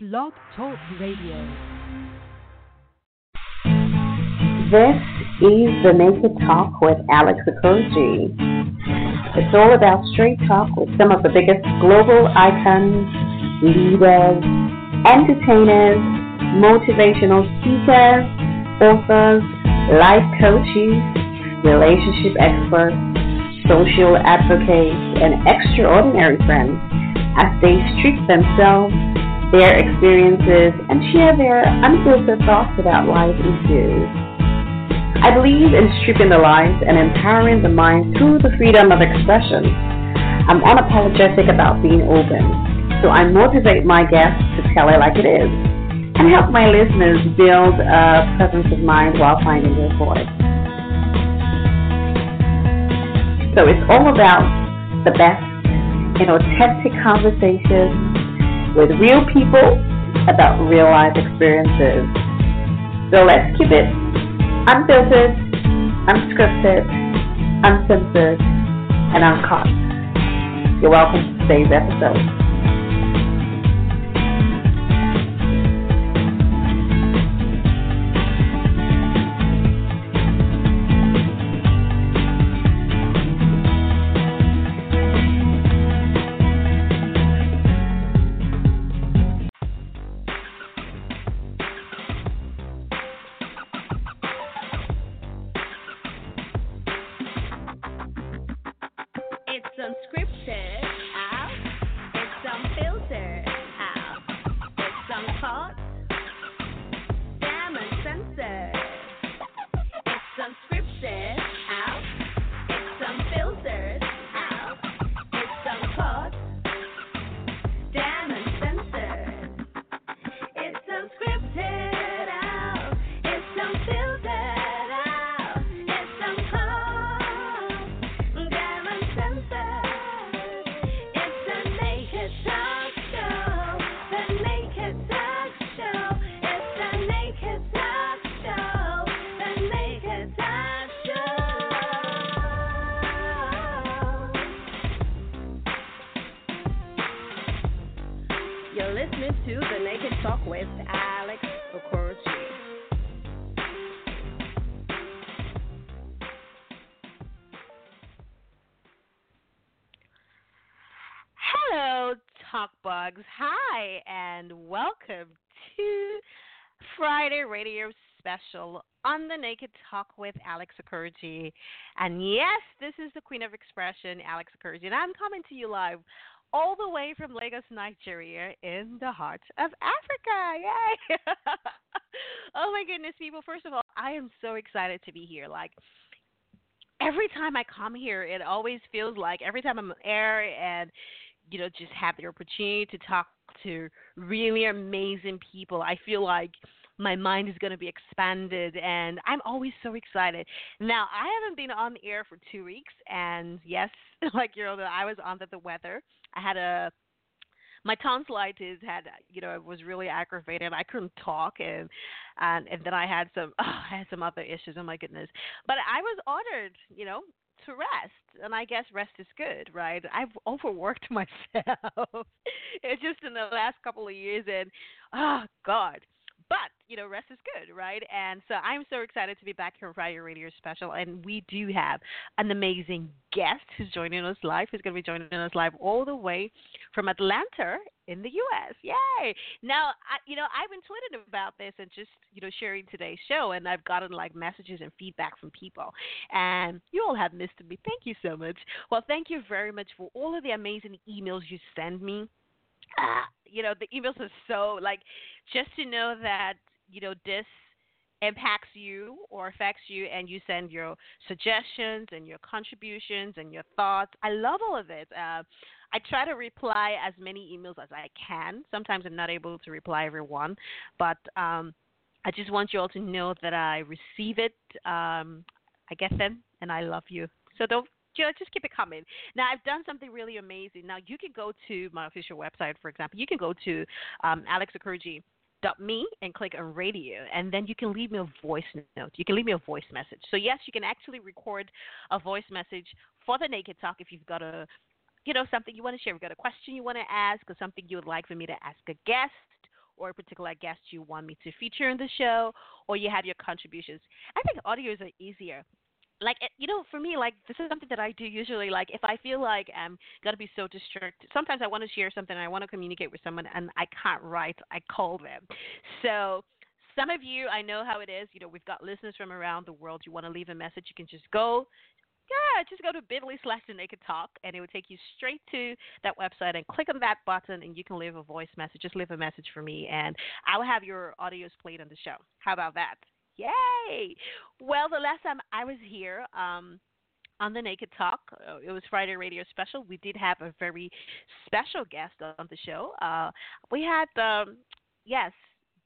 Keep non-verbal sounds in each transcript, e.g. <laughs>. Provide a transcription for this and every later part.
Blog Talk Radio. This is the Naked Talk with Alex Okoroji. It's all about straight talk with some of the biggest global icons, leaders, entertainers, motivational speakers, authors, life coaches, relationship experts, social advocates, and extraordinary friends as they strip themselves, their experiences, and share their unfiltered thoughts about life issues. I believe in stripping the lies and empowering the mind through the freedom of expression. I'm unapologetic about being open, so I motivate my guests to tell it like it is and help my listeners build a presence of mind while finding their voice. So it's all about the best in authentic conversations with real people about real life experiences. So let's keep it unfiltered, unscripted, uncensored, and uncut. You're welcome to today's episode. Special on the Naked Talk with Alex Okoroji. And yes, this is the Queen of Expression, Alex Okoroji, and I'm coming to you live all the way from Lagos, Nigeria, in the heart of Africa. Yay! <laughs> oh my goodness, people. First of all, I am so excited to be here. Like, every time I come here, it always feels like every time I'm on air and you know just have the opportunity to talk to really amazing people, I feel like my mind is going to be expanded and I'm always so excited. Now, I haven't been on the air for 2 weeks and yes, <laughs> like you know I was under the weather. I had a my tonsillitis had you know it was really aggravated. I couldn't talk and and and then i had some oh, <laughs> i had some other issues oh my goodness. But i was ordered you know to rest and i guess rest is good right? I've overworked <laughs> myself. It's just in the last couple of years and oh god but you know, rest is good, right? And so I'm so excited to be back here on Friday Radio Special, and we do have an amazing guest who's joining us live. Who's going to be joining us live all the way from Atlanta in the U.S. Yay! Now, I, you know, I've been tweeting about this and just you know sharing today's show, and I've gotten like messages and feedback from people, and you all have missed me. Thank you so much. Well, thank you very much for all of the amazing emails you send me. Uh, you know, the emails are so like just to know that you know this impacts you or affects you and you send your suggestions and your contributions and your thoughts. I love all of it. Uh, i try to reply as many emails as i can. Sometimes i'm not able to reply everyone but um, i just want you all to know that i receive it um, i get them and i love you. So don't you just keep it coming. Now, I've done something really amazing. Now, you can go to my official website, for example. You can go to um, and click on radio and then you can leave me a voice note you can leave me a voice message so yes you can actually record a voice message for the naked talk if you've got a you know something you want to share you've got a question you want to ask or something you would like for me to ask a guest or a particular guest you want me to feature in the show, or you have your contributions. I think audios are easier like eh, you know for me like this is something that i do usually like if i feel like i'm to be so distracted sometimes i want to share something i want to communicate with someone and i can't write i call them so some of you i know how it is you know we've got listeners from around the world you want to leave a message you can just go yeah, just go to bit.ly slash the naked talk and it will take you straight to that website and click on that button and you can leave a voice message. Just leave a message for me and I'll have your audios played on the show. How about that? Yay! Well, the last time I was here, um, on the Naked Talk. Uh, it was Friday Radio Special. We did have a very special guest on the show. Uh, we had, um, yes,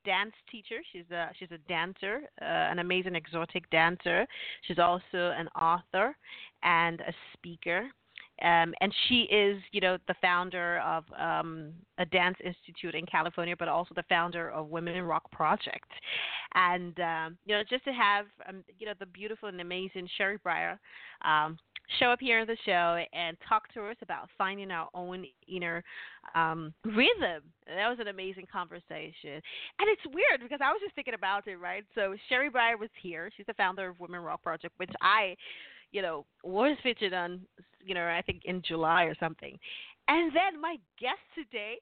dance teacher. She's a she's a dancer, uh, an amazing exotic dancer. She's also an author and a speaker. Um, and she is, you know, the founder of um, a dance institute in California, but also the founder of Women in Rock Project. And um, you know, just to have, um, you know, the beautiful and amazing Sherry Breyer um, show up here on the show and talk to us about finding our own inner um, rhythm. That was an amazing conversation. And it's weird because I was just thinking about it, right? So Sherry Breyer was here. She's the founder of Women Rock Project, which I, you know, was featured on, you know, I think in July or something. And then my guest today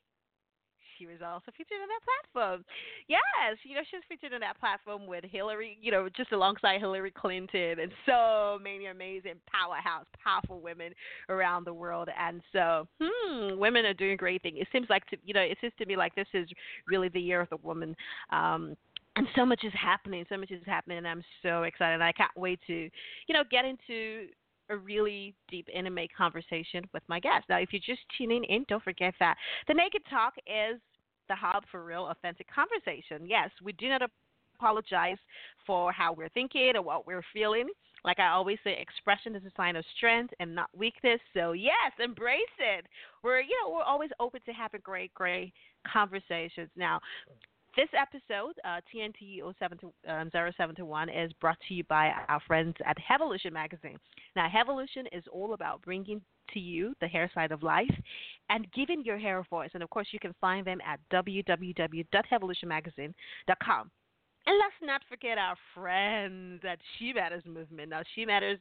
she was also featured on that platform. Yes, you know, she was featured on that platform with Hillary, you know, just alongside Hillary Clinton and so many amazing powerhouse, powerful women around the world. And so, hmm, women are doing great things. It seems like, to, you know, it seems to me like this is really the year of the woman. Um, and so much is happening. So much is happening, and I'm so excited. I can't wait to, you know, get into a really deep, intimate conversation with my guest. Now, if you're just tuning in, don't forget that the Naked Talk is the hub for real, authentic conversation. Yes, we do not apologize for how we're thinking or what we're feeling. Like I always say, expression is a sign of strength and not weakness. So yes, embrace it. We're you know we're always open to having great, great conversations. Now, this episode, uh, TNT 07 to, um, 0721, is brought to you by our friends at Hevolution Magazine. Now, Hevolution is all about bringing to you the hair side of life and giving your hair a voice. And of course, you can find them at www.hevolutionmagazine.com. And let's not forget our friends at She Matters Movement. Now, She Matters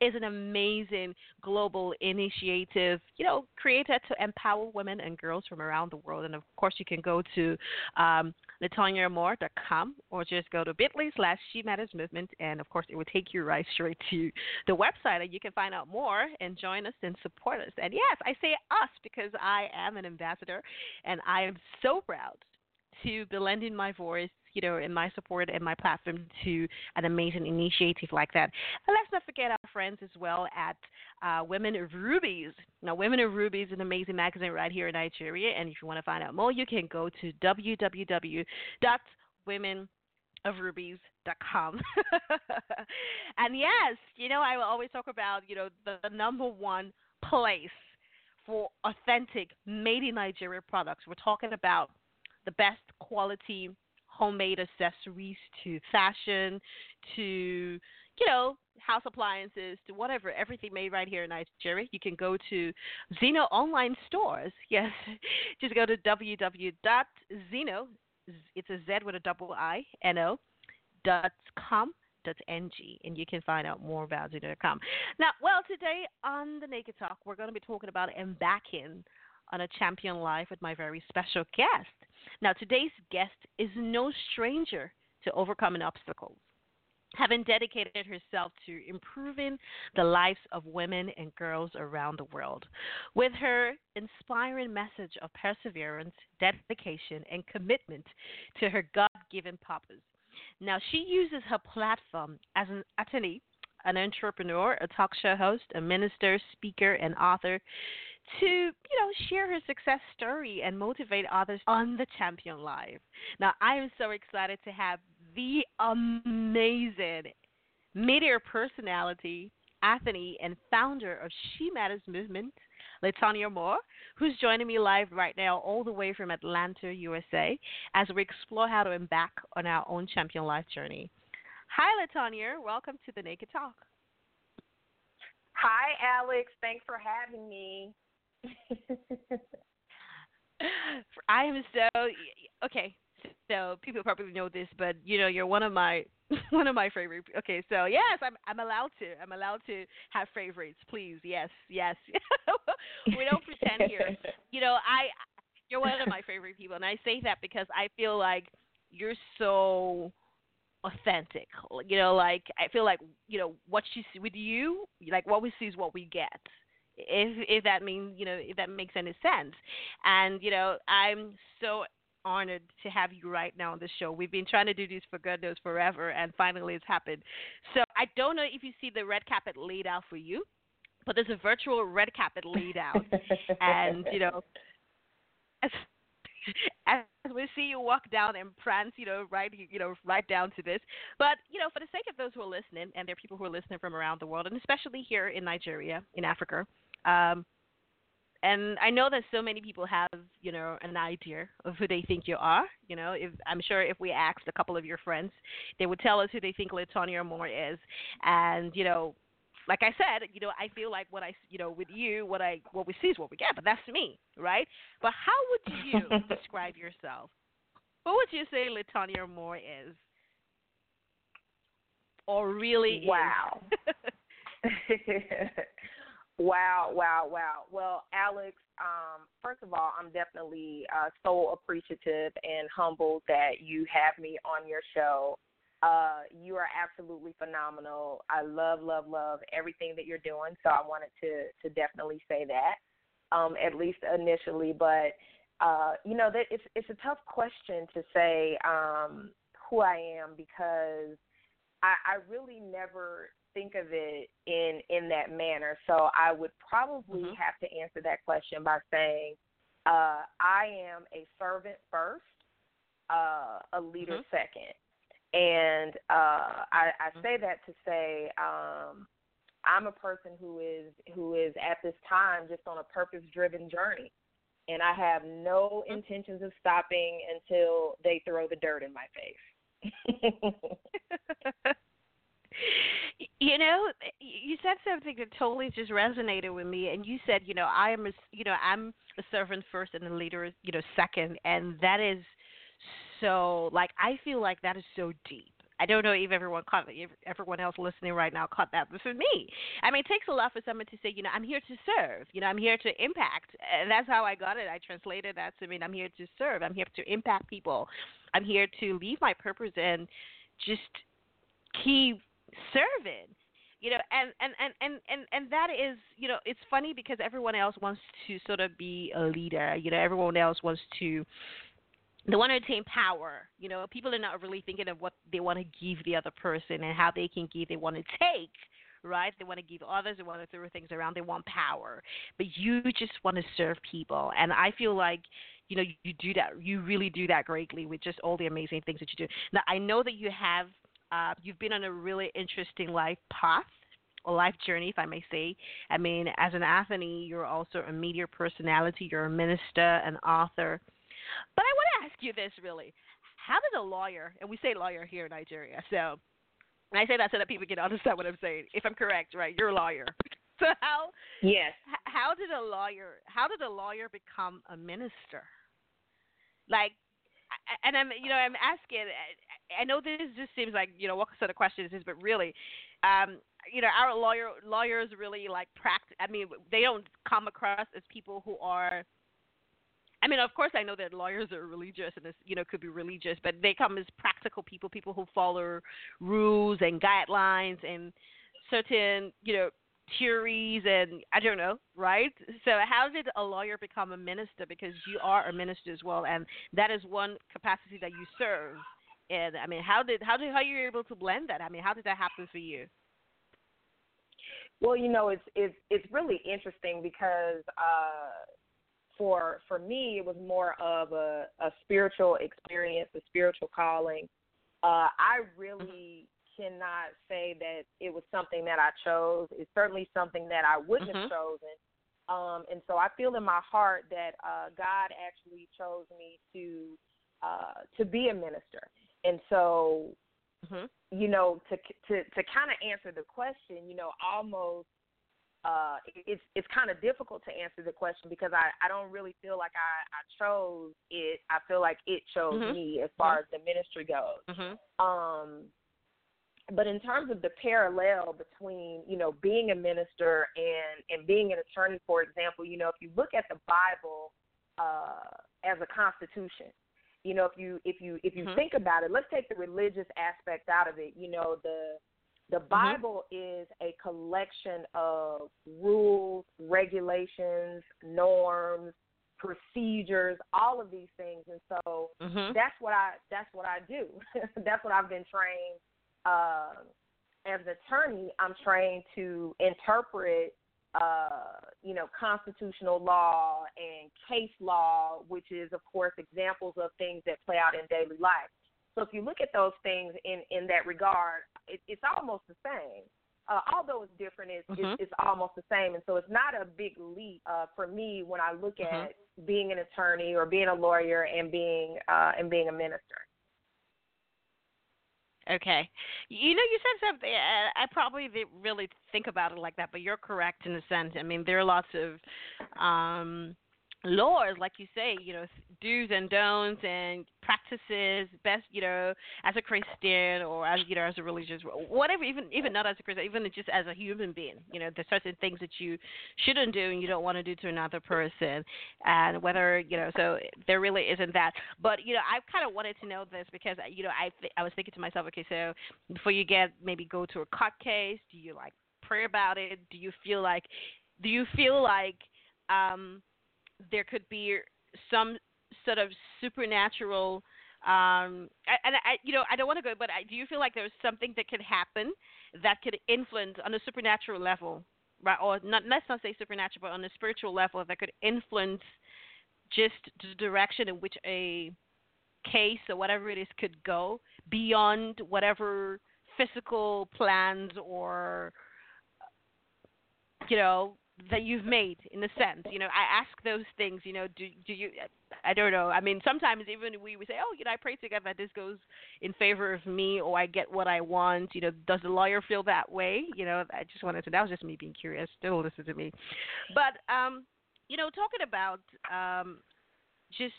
is an amazing global initiative, you know, created to empower women and girls from around the world. And of course, you can go to um, or just go to bit.ly slash She Matters Movement. And of course, it will take you right straight to the website and you can find out more and join us and support us. And yes, I say us because I am an ambassador and I am so proud to be lending my voice you know, in my support and my platform to an amazing initiative like that. And let's not forget our friends as well at uh, Women of Rubies. Now, Women of Rubies is an amazing magazine right here in Nigeria, and if you want to find out more, you can go to www.womenofrubies.com. <laughs> and yes, you know, I will always talk about, you know, the, the number one place for authentic made in Nigeria products. We're talking about the best quality homemade accessories to fashion to you know house appliances to whatever everything made right here in Nigeria. You can go to Ziino online stores. <laughs> Yes, just go to www.ziino. It's a Z with a double I N O dot com ng and you can find out more about Ziino.com. Now, well, today on the Naked Talk, we're going to be talking about embarking on a champion life with my very special guest. Now, today's guest is no stranger to overcoming obstacles, having dedicated herself to improving the lives of women and girls around the world. With her inspiring message of perseverance, dedication, and commitment to her God given purpose. Now, she uses her platform as an attorney, an entrepreneur, a talk show host, a minister, speaker, and author to, you know, share her success story and motivate others on the champion life. Now, I am so excited to have the amazing media personality, athlete, and founder of She Matters Movement, Letonya Moore, who's joining me live right now, all the way from Atlanta, USA, as we explore how to embark on our own champion life journey. Hi, Letonya. Welcome to the Naked Talk. Hi, Alex. Thanks for having me. I am so okay. So people probably know this, but you know, you're one of my <laughs> one of my favorite. Okay, so yes, I'm I'm allowed to. I'm allowed to have favorites. Please, yes, yes. <laughs> we don't pretend here. <laughs> You know, I you're one of my favorite people, and I say that because I feel like you're so authentic. You know, like I feel like you know what she see with you, like what we see is what we get. If if that means you know if that makes any sense, and you know I'm so honored to have you right now on the show. We've been trying to do this for good knows forever, and finally it's happened. So I don't know if you see the red carpet laid out for you, but there's a virtual red carpet laid out, and you know, as, as we see you walk down and prance, you know, right, you know, right down to this. But you know, for the sake of those who are listening, and there are people who are listening from around the world, and especially here in Nigeria, in Africa. Um, and I know that so many people have, you know, an idea of who they think you are. You know, if I'm sure if we asked a couple of your friends, they would tell us who they think Letonya Moore is. And you know, like I said, you know, I feel like what I, you know, with you, what I, what we see is what we get. But that's me, right? But how would you <laughs> describe yourself? What would you say Letonya Moore is? Or really is? wow. <laughs> <laughs> Wow, wow, wow. Well, Alex, um, first of all, I'm definitely uh, so appreciative and humbled that you have me on your show. Uh, you are absolutely phenomenal. I love, love, love everything that you're doing. So I wanted to to definitely say that, um, at least initially. But uh, you know, that it's it's a tough question to say um, who I am because I, I really never think of it in in that manner. So I would probably mm-hmm. have to answer that question by saying uh, I am a servant first, uh, a leader mm-hmm. second, and uh, I, I mm-hmm. say that to say um, I'm a person who is who is at this time just on a purpose driven journey. And I have no mm-hmm. intentions of stopping until they throw the dirt in my face. <laughs> you know you said something that totally just resonated with me and you said you know i am a you know i'm a servant first and a leader you know second and that is so like i feel like that is so deep I don't know if everyone caught if everyone else listening right now caught that, but for me, I mean, it takes a lot for someone to say, you know, I'm here to serve. You know, I'm here to impact, and that's how I got it. I translated that to mean I'm here to serve. I'm here to impact people. I'm here to leave my purpose and just keep serving you know and, and and and and and that is you know it's funny because everyone else wants to sort of be a leader you know everyone else wants to they want to attain power you know people are not really thinking of what they want to give the other person and how they can give they want to take right? They want to give others they want to throw things around they want power but you just want to serve people and i feel like you know you do that you really do that greatly with just all the amazing things that you do. Now i know that you have uh, you've been on a really interesting life path or life journey, if I may say. I mean, as an athlete, you're also a media personality, you're a minister, an author. But I want to ask you this really. How did a lawyer, and we say lawyer here in Nigeria, so I say that so that people can understand what I'm saying. If I'm correct, right? You're a lawyer. <laughs> So how Yes. How did a lawyer how did a lawyer become a minister? Like and I'm you know I'm asking I know this just seems like you know what sort of question is but really, um, you know, our lawyer lawyers really like practice. I mean, they don't come across as people who are. I mean, of course, I know that lawyers are religious and this, you know, could be religious, but they come as practical people, people who follow rules and guidelines and certain, you know, theories and I don't know, right? So how did a lawyer become a minister? Because you are a minister as well, and that is one capacity that you serve and I mean, how did how did how you able to blend that? I mean, how did that happen for you? Well, you know, it's it's it's really interesting because uh, for for me, it was more of a, a spiritual experience, a spiritual calling. Uh, I really mm-hmm. Cannot say that it was something that I chose. It's certainly something that I wouldn't mm-hmm. have chosen. Um, and so I feel in my heart that uh, God actually chose me to uh, to be a minister. And so, mm-hmm. you know, to to to kind of answer the question, you know, almost uh, it's it's kind of difficult to answer the question because I I don't really feel like I I chose it. I feel like it chose Mhm. me as far Mhm. as the ministry goes. Mm-hmm. Um, but in terms of the parallel between you know being a minister and and being an attorney, for example, you know if you look at the Bible uh, as a constitution, you know if you if you if you Mhm. think about it, let's take the religious aspect out of it. You know the the Bible is a collection of rules, regulations, norms, procedures, all of these things, and so Mm-hmm. that's what I that's what I do. <laughs> that's what I've been trained uh, as an attorney. I'm trained to interpret, uh, you know, constitutional law and case law, which is of course examples of things that play out in daily life. So if you look at those things in in that regard, it, it's almost the same. Uh, although it's different, it's, Mhm. it's it's almost the same, and so it's not a big leap uh, for me when I look Mhm. at being an attorney or being a lawyer and being uh, and being a minister. Okay. You know, you said something. I probably didn't really think about it like that, but you're correct in a sense. I mean, there are lots of um laws, like you say, you know, do's and don'ts and practices. Best, you know, as a Christian or as you know, as a religious, whatever. Even even not as a Christian, even just as a human being. You know, there's certain things that you shouldn't do and you don't want to do to another person, and whether you know. So there really isn't that. But you know, I kind of wanted to know this because you know, I th- I was thinking to myself, okay, so before you get maybe go to a court case, do you like pray about it? Do you feel like do you feel like um there could be some sort of supernatural um and I you know I don't want to go but I, do you feel like there's something that could happen that could influence on a supernatural level right? Or not let's not say supernatural but on a spiritual level that could influence just the direction in which a case or whatever it is could go beyond whatever physical plans or you know that you've made in a sense you know i ask those things you know do do you i don't know. I mean sometimes even we would say oh you know i pray to god that this goes in favor of me or i get what i want. You know does the lawyer feel that way? You know i just wanted to that was just me being curious still listen to me. But um you know talking about um just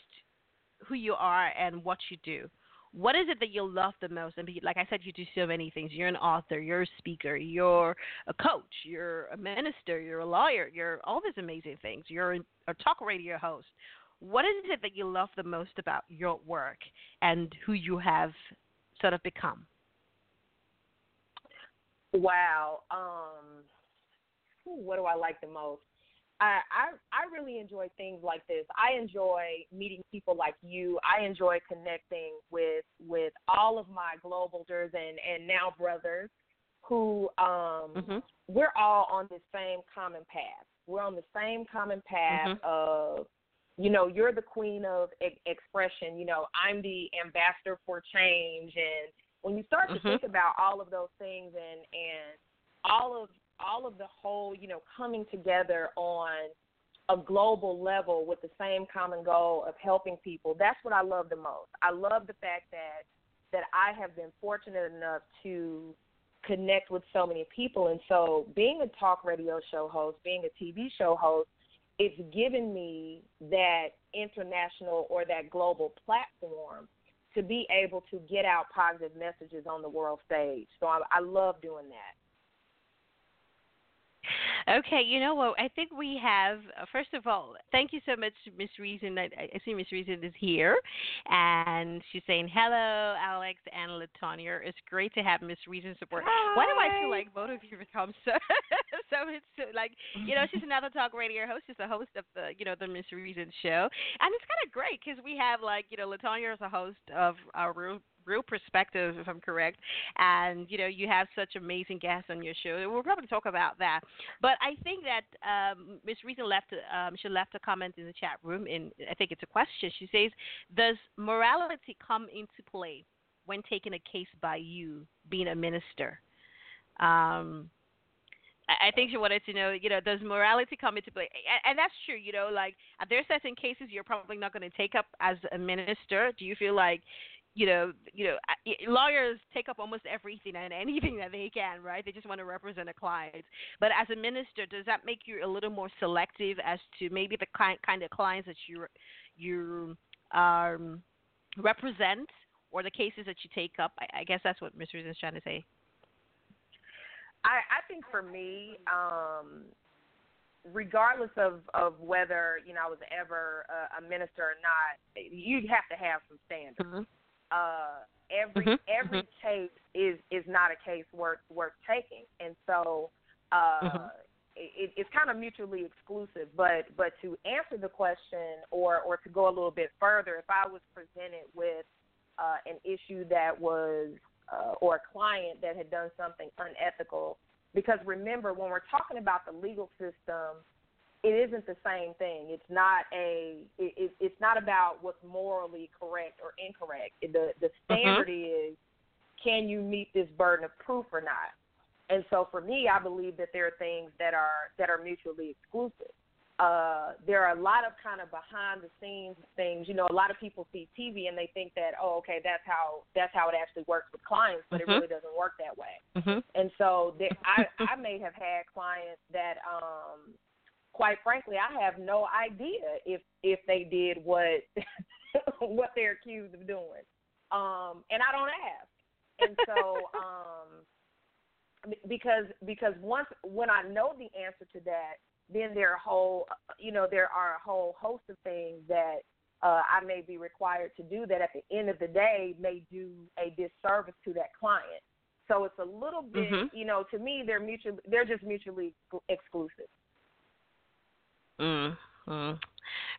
who you are and what you do what is it that you love the most? And like I said, you do so many things. You're an author, you're a speaker, you're a coach, you're a minister, you're a lawyer, you're all these amazing things. You're a talk radio host. What is it that you love the most about your work and who you have sort of become? Wow. Um, what do I like the most? I, I I really enjoy things like this. I enjoy meeting people like you. I enjoy connecting with with all of my global and and now brothers who um Mm-hmm. we're all on the same common path. We're on the same common path Mhm. of you know, you're the queen of e- expression, you know, I'm the ambassador for change and when you start to Mhm. think about all of those things and and all of all of the whole, you know, coming together on a global level with the same common goal of helping people. That's what I love the most. I love the fact that that I have been fortunate enough to connect with so many people and so being a talk radio show host, being a TV show host, it's given me that international or that global platform to be able to get out positive messages on the world stage. So I, I love doing that. Okay, you know what? I think we have. Uh, first of all, thank you so much, Miss Reason. I, I see Miss Reason is here, and she's saying hello, Alex and Letonya. It's great to have Miss Reason support. Why do I feel like both of you become so? <laughs> so it's so, like you know, she's another talk radio host. She's the host of the you know the Miss Reason show, and it's kind of great because we have like you know Letonya is a host of our real real perspective, if I'm correct. And you know, you have such amazing guests on your show. We'll probably talk about that. But I think that um, Miss Reason left um, she left a comment in the chat room. In I think it's a question. She says, "Does morality come into play when taking a case by you, being a minister?" Um, I think she wanted to know, you know, does morality come into play? And, and that's true, you know, like there are certain cases you're probably not going to take up as a minister. Do you feel like you know, you know, lawyers take up almost everything and anything <laughs> that they can, right? They just want to represent a client. But as a minister, does that make you a little more selective as to maybe the kind kind of clients that you you um, represent or the cases that you take up? I, I guess that's what Mr. is trying to say. I, I think for me, um, regardless of of whether you know I was ever a, a minister or not, you'd have to have some standards. Mm-hmm. Uh, every mm-hmm. every mm-hmm. case is is not a case worth worth taking, and so uh, mm-hmm. it, it's kind of mutually exclusive. But but to answer the question or or to go a little bit further, if I was presented with uh, an issue that was uh, or a client that had done something unethical. Because remember, when we're talking about the legal system, it isn't the same thing. It's not a. It, it's not about what's morally correct or incorrect. The the mm-hmm. standard is, can you meet this burden of proof or not? And so for me, I believe that there are things that are that are mutually exclusive uh, there are a lot of kind of behind the scenes things. You know, a lot of people see TV and they think that, oh, okay, that's how that's how it actually works with clients, but mm-hmm. it really doesn't work that way. Mm-hmm. And so there, I I may have had clients that, um, quite frankly, I have no idea if if they did what <laughs> what they're accused of doing, um, and I don't ask. And so. <laughs> um because because once when I know the answer to that, then there are whole, you know, there are a whole host of things that uh, I may be required to do that at the end of the day may do a disservice to that client. So it's a little bit, mm-hmm. you know, to me they're mutually they're just mutually exclusive. Mm. Mm.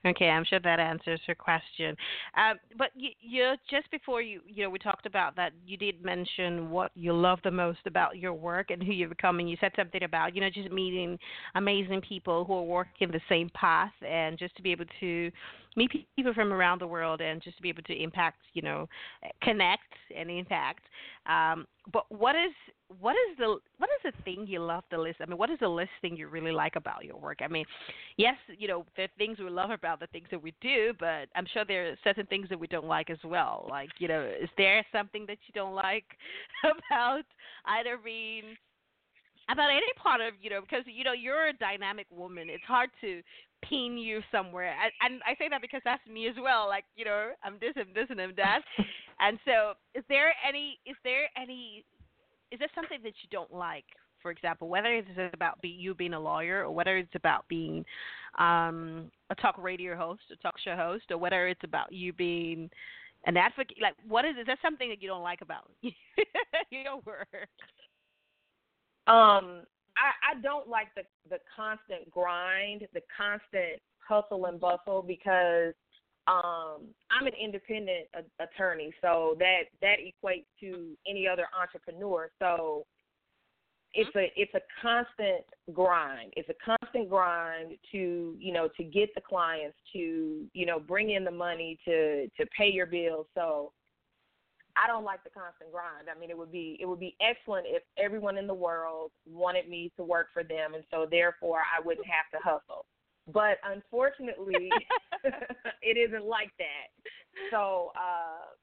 Okay, I'm sure that answers your question. Uh, but you, you just before you, you know, we talked about that. You did mention what you love the most about your work and who you're becoming. You said something about, you know, just meeting amazing people who are working the same path, and just to be able to meet people from around the world and just to be able to impact, you know, connect and impact. Um, but what is what is the what is the thing you love the list? I mean, what is the list thing you really like about your work? I mean, yes, you know, there are things we love about the things that we do, but I'm sure there are certain things that we don't like as well. Like, you know, is there something that you don't like <laughs> about either being about any part of you know because you know you're a dynamic woman it's hard to pin you somewhere and, and i say that because that's me as well like you know i'm this i'm this and i'm that <laughs> and so is there any is there any is there something that you don't like for example, whether it's about be, you being a lawyer or whether it's about being um, a talk radio host, a talk show host, or whether it's about you being an advocate. Like, what is is that something that you don't like about <laughs> your work? Um, I, I don't like the the constant grind, the constant hustle and bustle because um I'm an independent a- attorney, so that that equates to any other entrepreneur. So it's a it's a constant grind. It's a constant grind to you know to get the clients to you know bring in the money to to pay your bills. So I don't like the constant grind. I mean, it would be it would be excellent if everyone in the world wanted me to work for them, and so therefore I wouldn't have to hustle. But unfortunately, <laughs> <laughs> it isn't like that. So uh,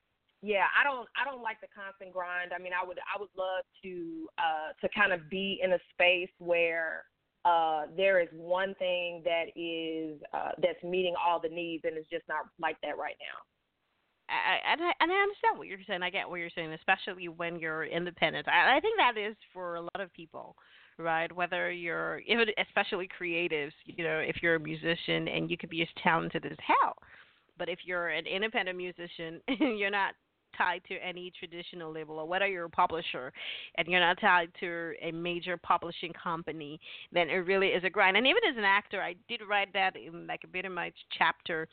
yeah, I don't I don't like the constant grind. I mean, I would I would love to uh, to kind of be in a space where uh, there is one thing that is uh, that's meeting all the needs, and it's just not like that right now. I, and I and I understand what you're saying. I get what you're saying, especially when you're independent. I, I think that is for a lot of people, right? Whether you're, especially creatives, you know, if you're a musician and you could be as talented as hell, but if you're an independent musician, <laughs> you're not tied to any traditional label, or whether you're a publisher and you're not tied to a major publishing company, then it really is a grind. And even as an actor, I did write that in like a bit of my chapter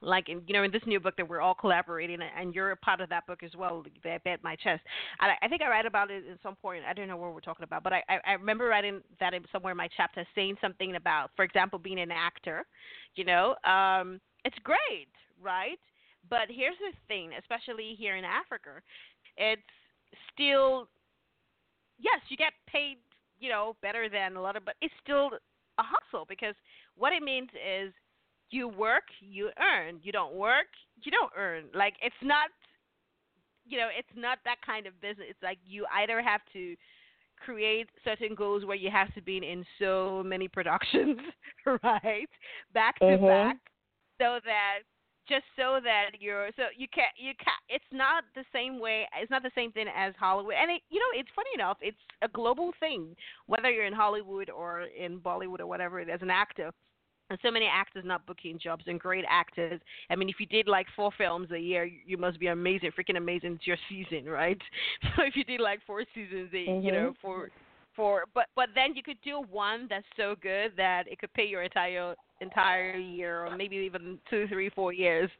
like in, you know in this new book that we're all collaborating and you're a part of that book as well that bet my chest. I, I think i write about it at some point. I don't know what we're talking about but i i, remember writing that somewhere in my chapter saying something about for example being an actor you know um it's great right? But here's the thing especially here in africa it's still yes you get paid you know better than a lot of but it's still a hustle because what it means is you work, you earn. You don't work, you don't earn. Like it's not you know, it's not that kind of business. It's like you either have to create certain goals where you have to be in so many productions, <laughs> right, back to Mhm. back, so that just so that you're so you can't you can't it's not the same way it's not the same thing as hollywood and it you know it's funny enough it's a global thing whether you're in hollywood or in bollywood or whatever as an actor and so many actors not booking jobs and great actors. I mean, if you did like four films a year, you must be amazing, freaking amazing. It's your season, <laughs> right? So if you did like four seasons, a you know, mm-hmm. for for but but then you could do one that's so good that it could pay your entire entire year or maybe even two, three, four years,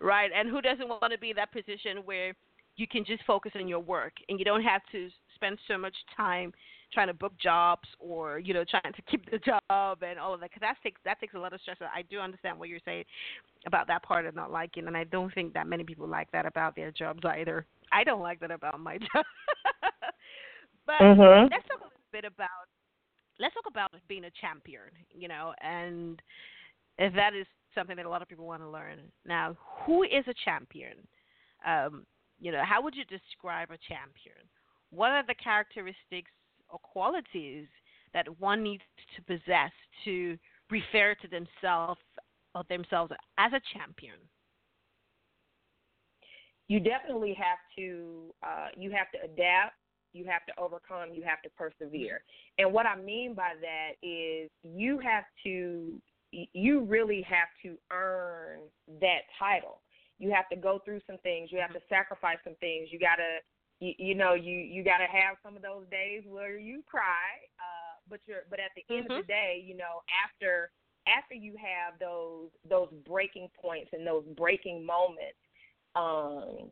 right? And who doesn't want to be in that position where you can just focus on your work and you don't have to spend so much time trying to book jobs or you know trying to keep the job and all of that because that takes that takes a lot of stress. I do understand what you're saying about that part of not liking, and I don't think that many people like that about their jobs either. I don't like that about my <laughs> job. but Mhm. let's talk a little bit about let's talk about being a champion, you know, and if that is something that a lot of people want to learn. Now, who is a champion? Um, you know, how would you describe a champion? What are the characteristics or qualities that one needs to possess to refer to themselves or themselves as a champion? you definitely have to uh, you have to adapt you have to overcome you have to persevere. And what i mean by that is you have to you really have to earn that title. You have to go through some things you have to sacrifice some things you got to you, you know you you got to have some of those days where you cry uh but you're but at the end of the day you know after after you have those those breaking points and those breaking moments um,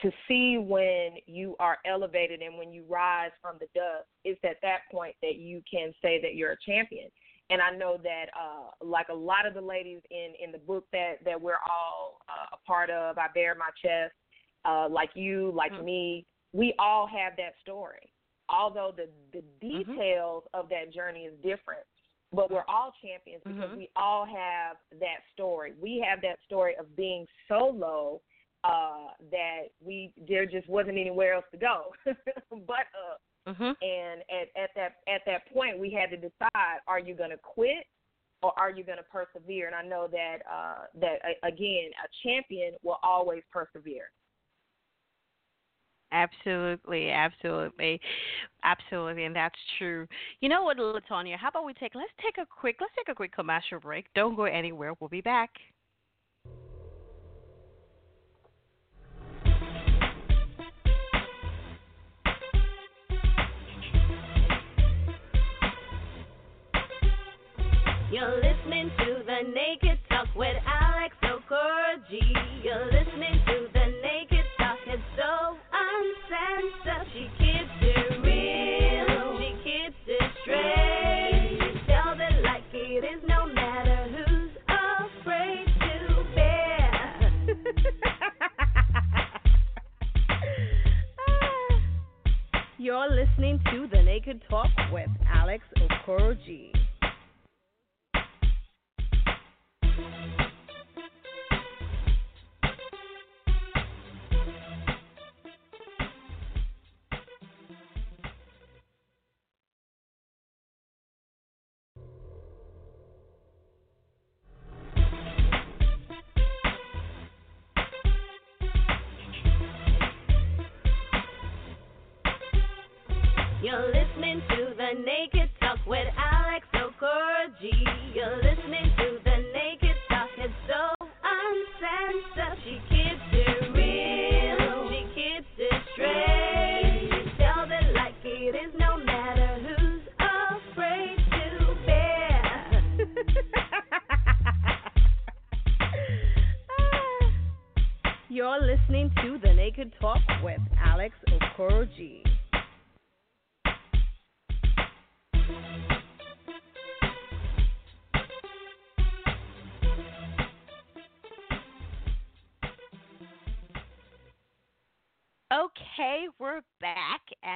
to see when you are elevated and when you rise from the dust, it's at that point that you can say that you're a champion. And I know that, uh, like a lot of the ladies in in the book that that we're all uh, a part of, I bare my chest. Uh, like you, like Mhm. me, we all have that story. Although the the details of that journey is different, but we're all champions because Mhm. we all have that story. We have that story of being so low uh, that we there just wasn't anywhere else to go <laughs> but up. Mhm. And at, at that at that point, we had to decide: Are you going to quit, or are you going to persevere? And I know that uh, that again, a champion will always persevere. Absolutely, absolutely, absolutely, and that's true. You know what, Letonya? How about we take let's take a quick let's take a quick commercial break. Don't go anywhere. We'll be back. You're listening to the Naked Talk with Alex Okoroji. You're listening to the Naked Talk. It's so <laughs> Ah. You're listening to the Naked Talk with Alex Okoroji.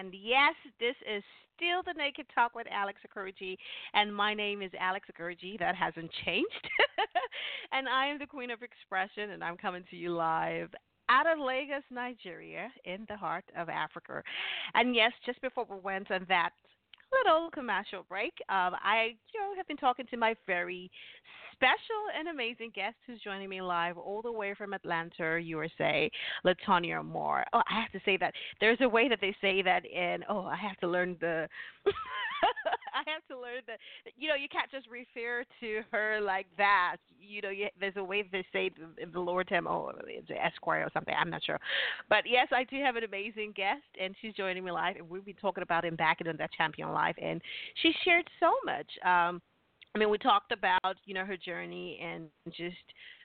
And yes, this is still the Naked Talk with Alex Okoroji, and my name is Alex Okoroji. That hasn't changed, <laughs> and I am the Queen of Expression, and I'm coming to you live out of Lagos, Nigeria, in the heart of Africa. And yes, just before we went on that little commercial break, um, I you know have been talking to my very special and amazing guest who's joining me live all the way from Atlanta, USA, Letonya Moore. Oh, I have to say that there's a way that they say that in. Oh, I have to learn the. <laughs> I have to learn that you know you can't just refer to her like that. You know, you, there's a way they say in the lower term. Oh, it's an Esquire or something. I'm not sure, but yes, I do have an amazing guest, and she's joining me live, and we'll be talking about him Embarking on that champion life, and she shared so much. Um, I mean, we talked about you know her journey and just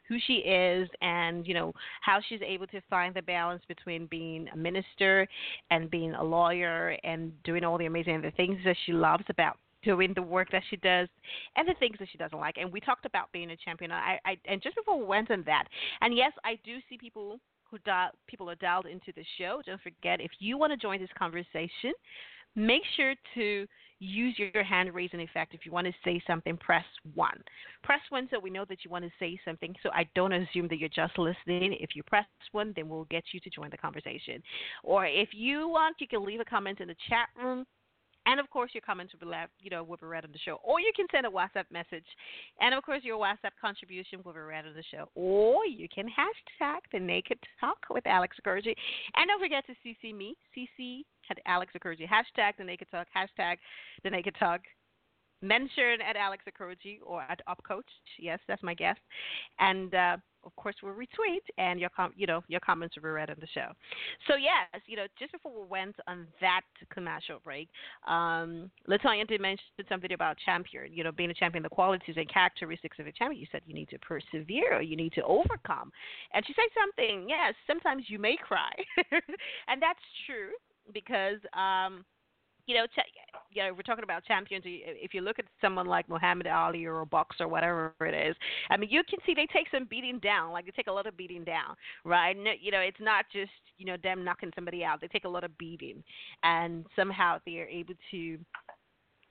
who she is and you know how she's able to find the balance between being a minister and being a lawyer and doing all the amazing the things that she loves about doing the work that she does and the things that she doesn't like. And we talked about being a champion. I, I and just before we went on that and yes i do see people who dial, people are dialed into the show. Don't forget if you want to join this conversation make sure to use your hand raising effect. If you want to say something, press one. Press one so we know that you want to say something. So I don't assume that you're just listening. If you press one, then we'll get you to join the conversation. Or if you want, you can leave a comment in the chat room and of course, your comments will be you know, will be read on the show. Or you can send a WhatsApp message. And of course, your WhatsApp contribution will be read on the show. Or you can hashtag the Naked Talk with Alex Okoroji. And don't forget to CC me, CC at Alex Okoroji. Hashtag the Naked Talk, hashtag the Naked Talk mention at Alex Okoroji or at UpCoach. Yes, that's my guest. And uh, of course, we'll retweet, and your com- you know your comments will be read on the show. So yes, you know, just before we went on that commercial break, um, Letonya did mention something about champion. You know, being a champion, the qualities and characteristics of a champion. You said you need to persevere, you need to overcome, and she said something. Yes, sometimes you may cry, <laughs> and that's true because. Um, you know, ch- you know, we're talking about champions. If you look at someone like Muhammad Ali or a boxer or whatever it is, I mean, you can see they take some beating down. Like they take a lot of beating down, right? You know, it's not just you know them knocking somebody out. They take a lot of beating, and somehow they are able to, you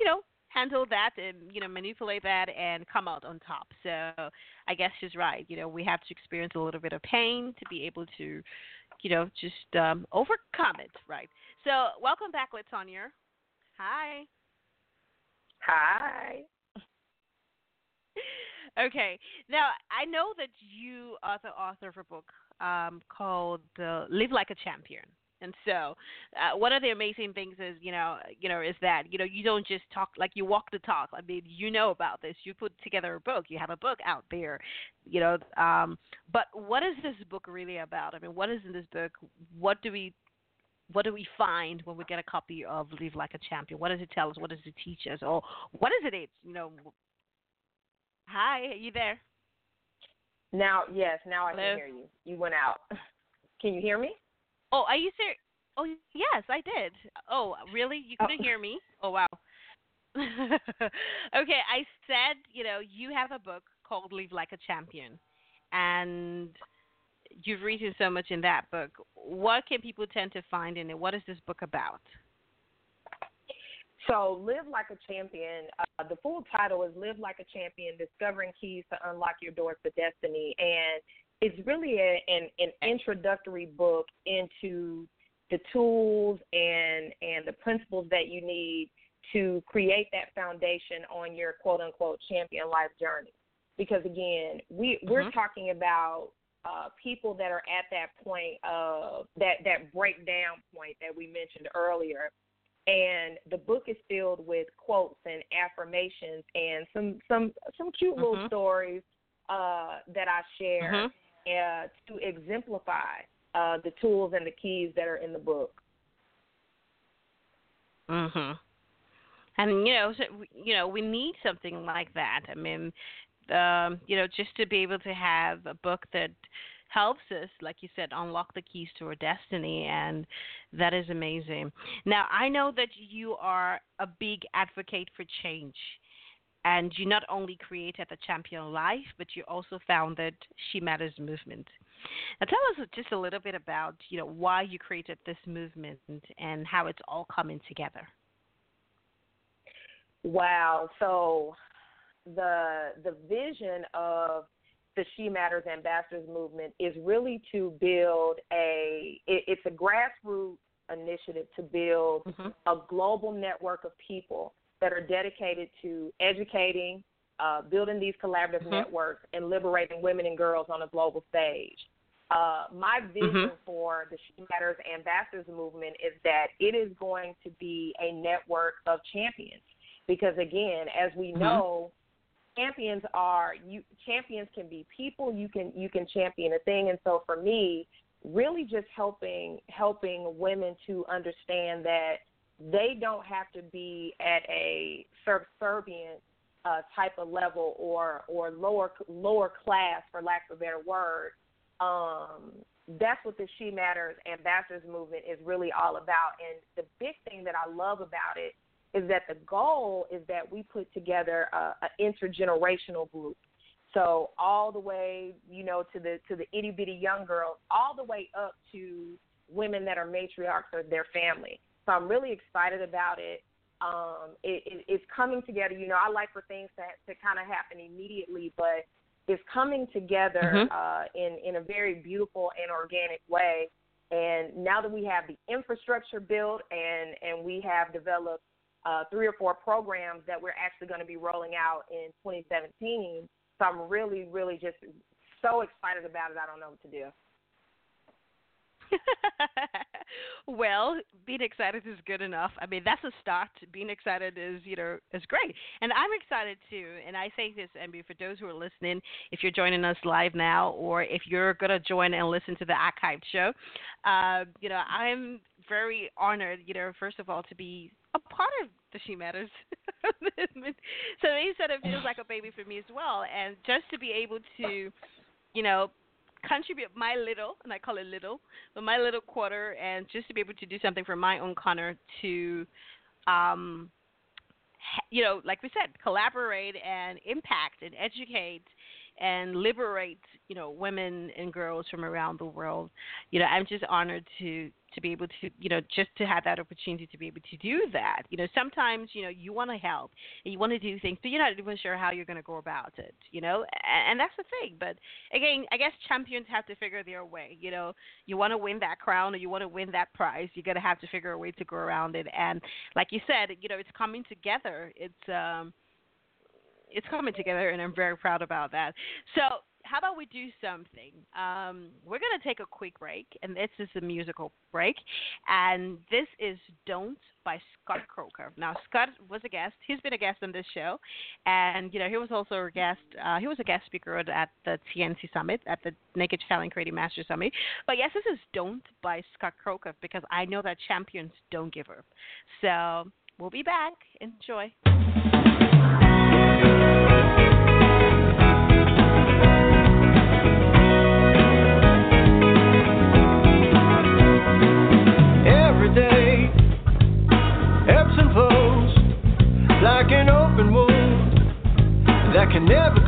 know, handle that and you know manipulate that and come out on top. So I guess she's right. You know, we have to experience a little bit of pain to be able to, you know, just um, overcome it, right? So welcome back, Letonya. Hi. Hi. <laughs> okay. Now I know that you are the author of a book um, called uh, "Live Like a Champion." And so, uh, one of the amazing things is, you know, you know, is that you know you don't just talk like you walk the talk. I mean, you know about this. You put together a book. You have a book out there, you know. Um, but what is this book really about? I mean, what is in this book? What do we what do we find when we get a copy of Live Like a Champion? What does it tell us? What does it teach us? Or what is it? It's, you know. Hi, are you there? Now, yes, now I Hello? can hear you. You went out. <laughs> Can you hear me? Oh, are you serious? Oh, yes, I did. Oh, really? You couldn't Oh. hear me? Oh, wow. <laughs> okay, I said, you know, you have a book called Live Like a Champion, and you've written so much in that book. What can people tend to find in it? What is this book about? So, Live Like a Champion, uh, the full title is Live Like a Champion Discovering Keys to Unlock Your Doors to Destiny. And it's really a, an, an introductory book into the tools and, and the principles that you need to create that foundation on your quote unquote champion life journey. Because again, we, we're Mhm. talking about uh, people that are at that point of that, that breakdown point that we mentioned earlier and the book is filled with quotes and affirmations and some some some cute little Mhm. stories uh, that I share Mhm. Uh, to exemplify uh, the tools and the keys that are in the book. Mhm. And you know, so, you know, we need something like that. I mean, um, you know, just to be able to have a book that helps us, like you said, unlock the keys to our destiny, and that is amazing. Now, I know that you are a big advocate for change, and you not only created the Champion Life, but you also founded She Matters movement. Now, tell us just a little bit about, you know, why you created this movement and how it's all coming together. Wow. So the the vision of the She Matters Ambassadors movement is really to build a it, it's a grassroots initiative to build Mm-hmm. a global network of people that are dedicated to educating, uh, building these collaborative Mhm. networks, and liberating women and girls on a global stage. Uh, my vision Mhm. for the She Matters Ambassadors movement is that it is going to be a network of champions. Because again, as we Mhm. know, champions are you champions can be people you can you can champion a thing and so for me really just helping helping women to understand that they don't have to be at a subservient uh, type of level or or lower lower class for lack of a better word um, that's what the She Matters Ambassadors movement is really all about. And the big thing that I love about it is that the goal is that we put together a, a intergenerational group. So all the way, you know, to the to the itty bitty young girls, all the way up to women that are matriarchs of their family. So I'm really excited about it. Um, it, it it's coming together. You know, I like for things to to kind of happen immediately, but it's coming together Mhm. uh, in in a very beautiful and organic way. And now that we have the infrastructure built and and we have developed uh, three or four programs that we're actually going to be rolling out in 2017. So I'm really, really just so excited about it. I don't know what to do. <laughs> well, being excited is good enough. I mean, that's a start. Being excited is, you know, is great, and I'm excited too. And I say this, Emby, for those who are listening, if you're joining us live now, or if you're gonna join and listen to the archived show, uh, you know, I'm very honored, you know, first of all, to be a part of the She Matters. <laughs> so said it <sighs> feels like a baby for me as well, and just to be able to, you know, contribute my little, and I call it little, but my little quarter, and just to be able to do something for my own corner to, um, you know, like we said, collaborate and impact and educate and liberate, you know, women and girls from around the world. You know, I'm just honored to to be able to, you know, just to have that opportunity to be able to do that. You know, sometimes, you know, you want to help and you want to do things, but you're not even sure how you're going to go about it, you know, and, and that's the thing. But again, I guess champions have to figure their way. You know, you want to win that crown or you want to win that prize, you're going to have to figure a way to go around it. And like you said, you know, it's coming together. It's, um, it's coming together, and I'm very proud about that. So, how about we do something? Um, we're going to take a quick break, and this is a musical break. And this is Don't by Scott Croker. Now, Scott was a guest. He's been a guest on this show. And, you know, he was also a guest. Uh, he was a guest speaker at the TNC Summit, at the Naked Talent Creative Master Summit. But yes, this is Don't by Scott Croker because I know that champions don't give up. So, we'll be back. Enjoy. Never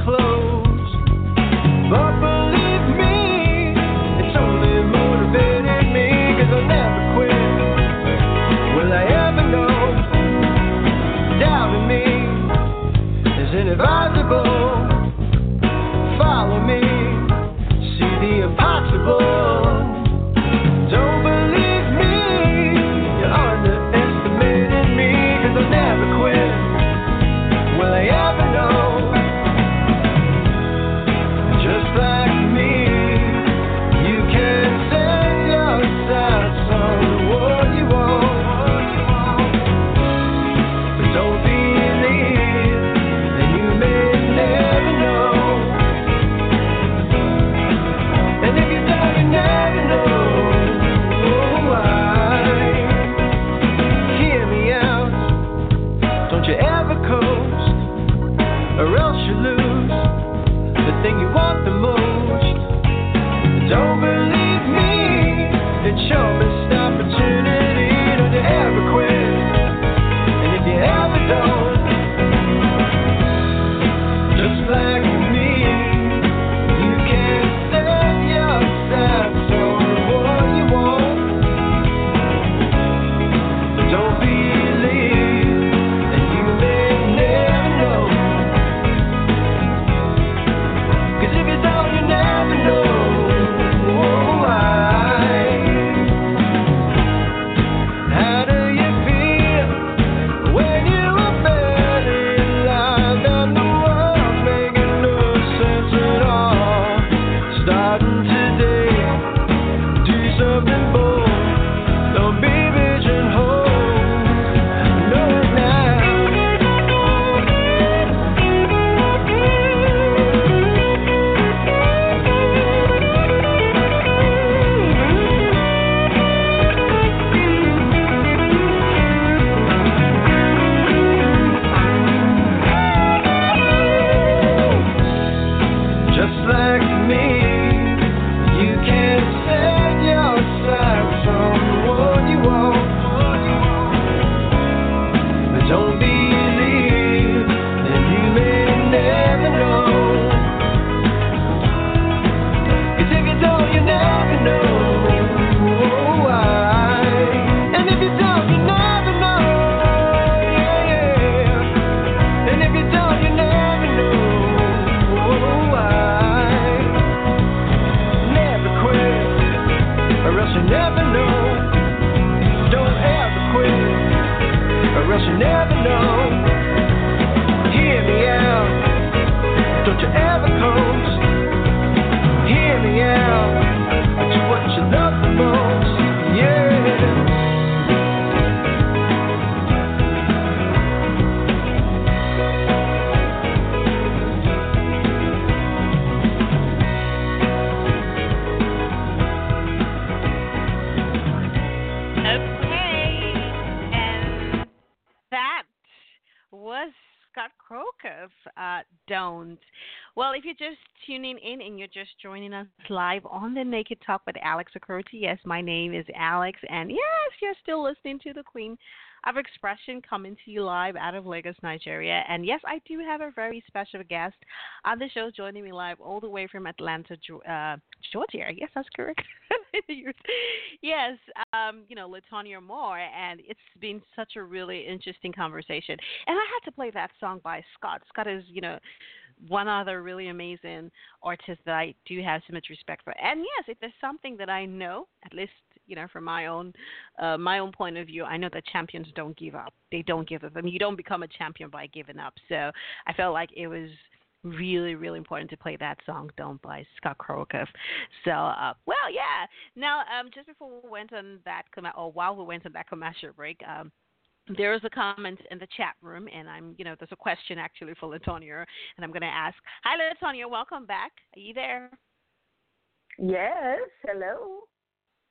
tuning in and you're just joining us live on the Naked Talk with Alex Okoroji, yes, my name is Alex, and yes, you're still listening to the Queen of Expression coming to you live out of Lagos, Nigeria. And yes, I do have a very special guest on the show joining me live all the way from Atlanta, uh, Georgia. Yes, that's correct. <laughs> yes, um, you know, Letonya Moore, and it's been such a really interesting conversation. And I had to play that song by Scott. Scott is, you know, one other really amazing artist that I do have so much respect for. And yes, if there's something that I know, at least you know from my own uh, my own point of view, I know that champions don't give up. They don't give up. I mean, you don't become a champion by giving up. So I felt like it was really really important to play that song don't by scott krokoff so uh well yeah now um just before we went on that com- or while we went on that commercial break um there is a comment in the chat room, and I'm, you know, there's a question actually for Letonya, and I'm going to ask. Hi, Letonya. Welcome back. Are you there? Yes. Hello.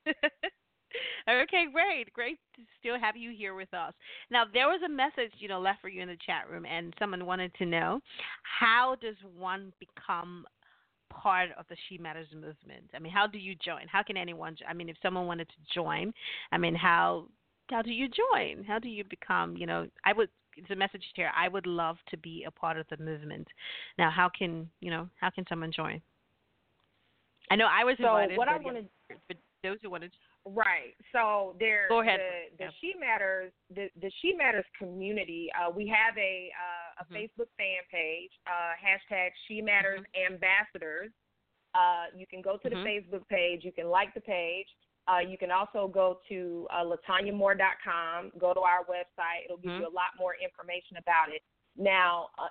<laughs> okay, great, great to still have you here with us. Now, there was a message, you know, left for you in the chat room, and someone wanted to know how does one become part of the She Matters movement? I mean, how do you join? How can anyone? I mean, if someone wanted to join, I mean, how how do you join? How do you become? You know, I would. It's a message here. I would love to be a part of the movement. Now, how can you know? How can someone join? I know I was So invited. what I wanna- but those who wanted. Right. So there. Go ahead. The, the Yeah. She Matters. The the She Matters community. Uh, we have a uh, a Mhm. Facebook fan page. Uh, hashtag She Matters Mm-hmm. Ambassadors. Uh, you can go to the Mhm. Facebook page. You can like the page. Uh, you can also go to uh, letonyamoore.com. Go to our website. It'll give Mhm. you a lot more information about it. Now, uh,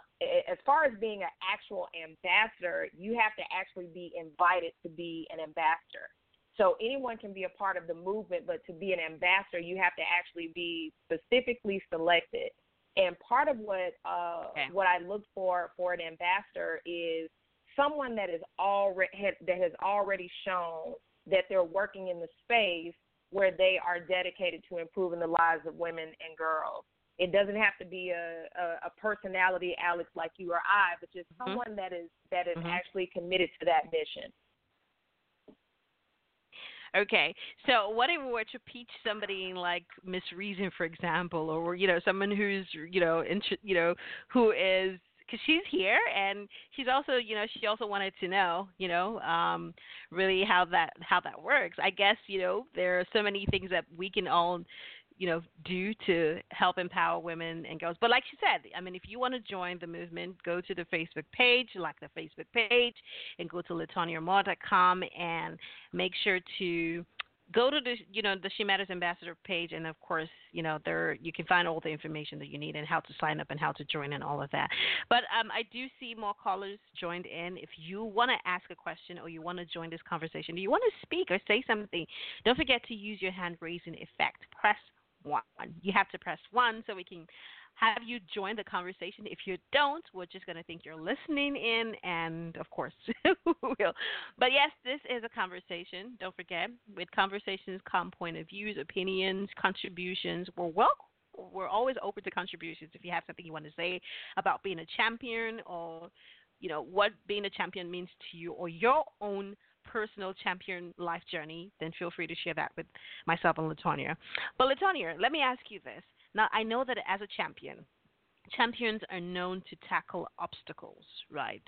as far as being an actual ambassador, you have to actually be invited to be an ambassador. So anyone can be a part of the movement, but to be an ambassador, you have to actually be specifically selected. And part of what uh, Okay. what I look for for an ambassador is someone that is already that has already shown that they're working in the space where they are dedicated to improving the lives of women and girls. It doesn't have to be a, a, a personality, Alex, like you or I, but just Mhm. someone that is that is Mhm. actually committed to that mission. Okay, so what if we were to pitch somebody like Miss Reason, for example, or you know someone who's you know inter- you know who is because she's here and she's also you know she also wanted to know you know um really how that how that works. I guess you know there are so many things that we can all you know do to help empower women and girls. But like she said, I mean, if you want to join the movement, go to the Facebook page, like the Facebook page, and go to letonyamoore.com and make sure to go to the you know the She Matters Ambassador page, and of course you know there you can find all the information that you need and how to sign up and how to join and all of that. But um, I do see more callers joined in. If you want to ask a question or you want to join this conversation, do you want to speak or say something? Don't forget to use your hand raising effect. Press one. You have to press one so we can have you joined the conversation. If you don't, we're just going to think you're listening in, and of course, <laughs> we will. But yes, this is a conversation. Don't forget, with conversations come point of views, opinions, contributions. We're welcome. We're always open to contributions. If you have something you want to say about being a champion, or you know what being a champion means to you, or your own personal champion life journey, then feel free to share that with myself and Letonya. But Letonya, let me ask you this. Now, I know that as a champion, champions are known to tackle obstacles, right?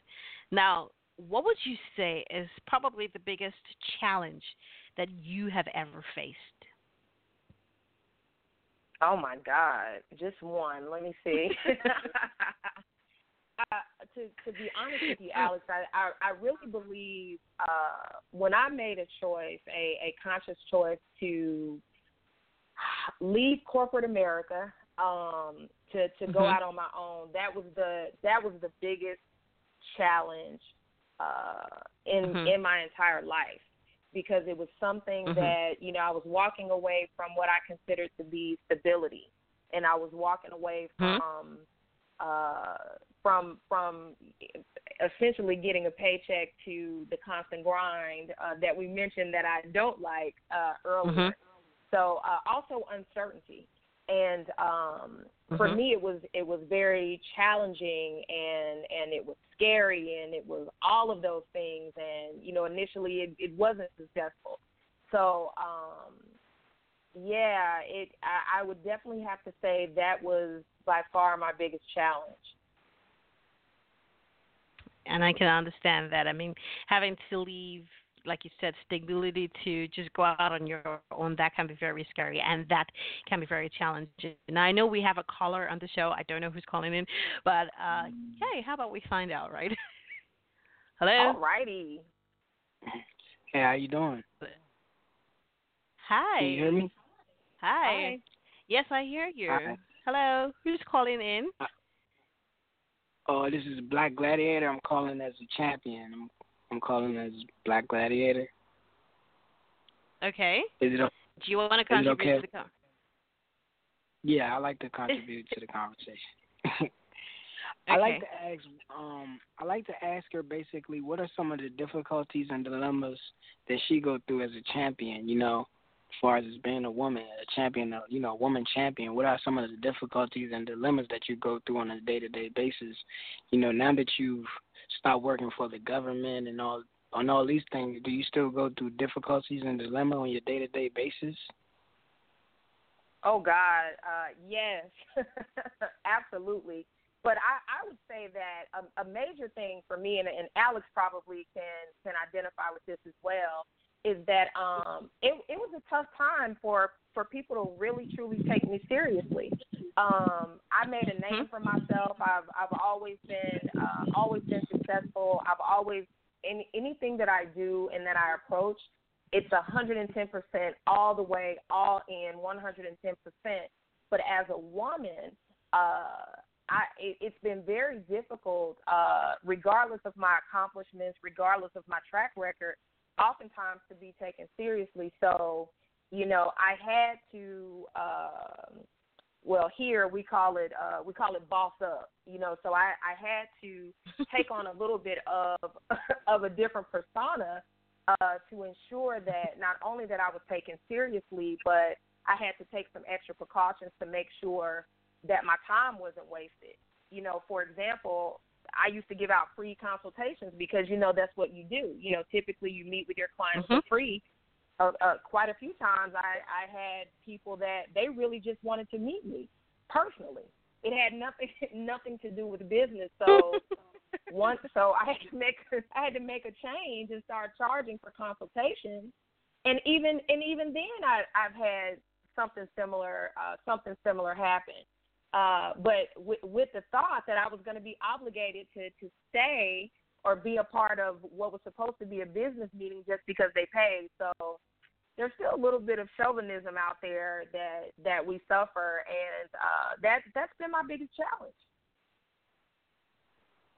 Now, what would you say is probably the biggest challenge that you have ever faced? Oh my God, just one. Let me see. <laughs> uh, to to be honest with you, <laughs> Alex, I I, I really believe uh, when I made a choice, a a conscious choice to leave corporate America, um, to to go Mhm. out on my own. That was the that was the biggest challenge uh, in Mhm. in my entire life because it was something Mhm. that you know I was walking away from what I considered to be stability, and I was walking away Mhm. from uh, from from essentially getting a paycheck to the constant grind uh, that we mentioned that I don't like uh, earlier. Mhm. So uh, also uncertainty, and um, for Mhm. me it was it was very challenging and and it was scary and it was all of those things and you know initially it, it wasn't successful. So um, yeah, it I, I would definitely have to say that was by far my biggest challenge. and I can understand that. I mean, having to leave, like you said, stability to just go out on your own, that can be very scary, and that can be very challenging. Now, I know we have a caller on the show. I don't know who's calling in, but uh, hey, how about we find out, right? <laughs> Hello. Alrighty. Hey, how you doing? Hi. Can you hear me? Hi. Yes, I hear you. Hi. Hello. Who's calling in? Oh, this is Black Gladiator. I'm calling as a champion. I'm I'm calling as Black Gladiator. Okay. Is it? Do you want to contribute okay? to the conversation? Yeah, I like to contribute to the conversation. Okay. <laughs> I like to ask. Um, I like to ask her basically what are some of the difficulties and dilemmas that she go through as a champion. You know, as far as being a woman, a champion, a, you know, a woman champion. What are some of the difficulties and dilemmas that you go through on a day to day basis? You know, now that you've stopped working for the government and all on all these things, do you still go through difficulties and dilemma on your day to day basis? Oh God, uh, yes, <laughs> absolutely. But I, I would say that a, a major thing for me, and, and Alex probably can can identify with this as well, is that um, it it was a tough time for for people to really truly take me seriously. Um, I made a name for myself. I've I've always been uh, always been successful. I've always any anything that I do and that I approach, it's a hundred and ten percent all the way, all in, one hundred and ten percent. But as a woman, uh, I it, it's been very difficult, uh, regardless of my accomplishments, regardless of my track record, oftentimes to be taken seriously. So, you know, I had to. Um, well, here we call it uh, we call it boss up. You know, so I, I had to <laughs> take on a little bit of <laughs> of a different persona uh, to ensure that not only that I was taken seriously, but I had to take some extra precautions to make sure that my time wasn't wasted. You know, for example, I used to give out free consultations because you know that's what you do. You know, typically you meet with your clients Mhm. for free. Uh, uh, quite a few times, I I had people that they really just wanted to meet me personally. It had nothing <laughs> nothing to do with business. So <laughs> once, so I had to make <laughs> I had to make a change and start charging for consultations. And even and even then, I I've had something similar uh, something similar happen. Uh, but with, with the thought that I was going to be obligated to to stay or be a part of what was supposed to be a business meeting just because they paid. So there's still a little bit of chauvinism out there that that we suffer, and uh, that that's been my biggest challenge.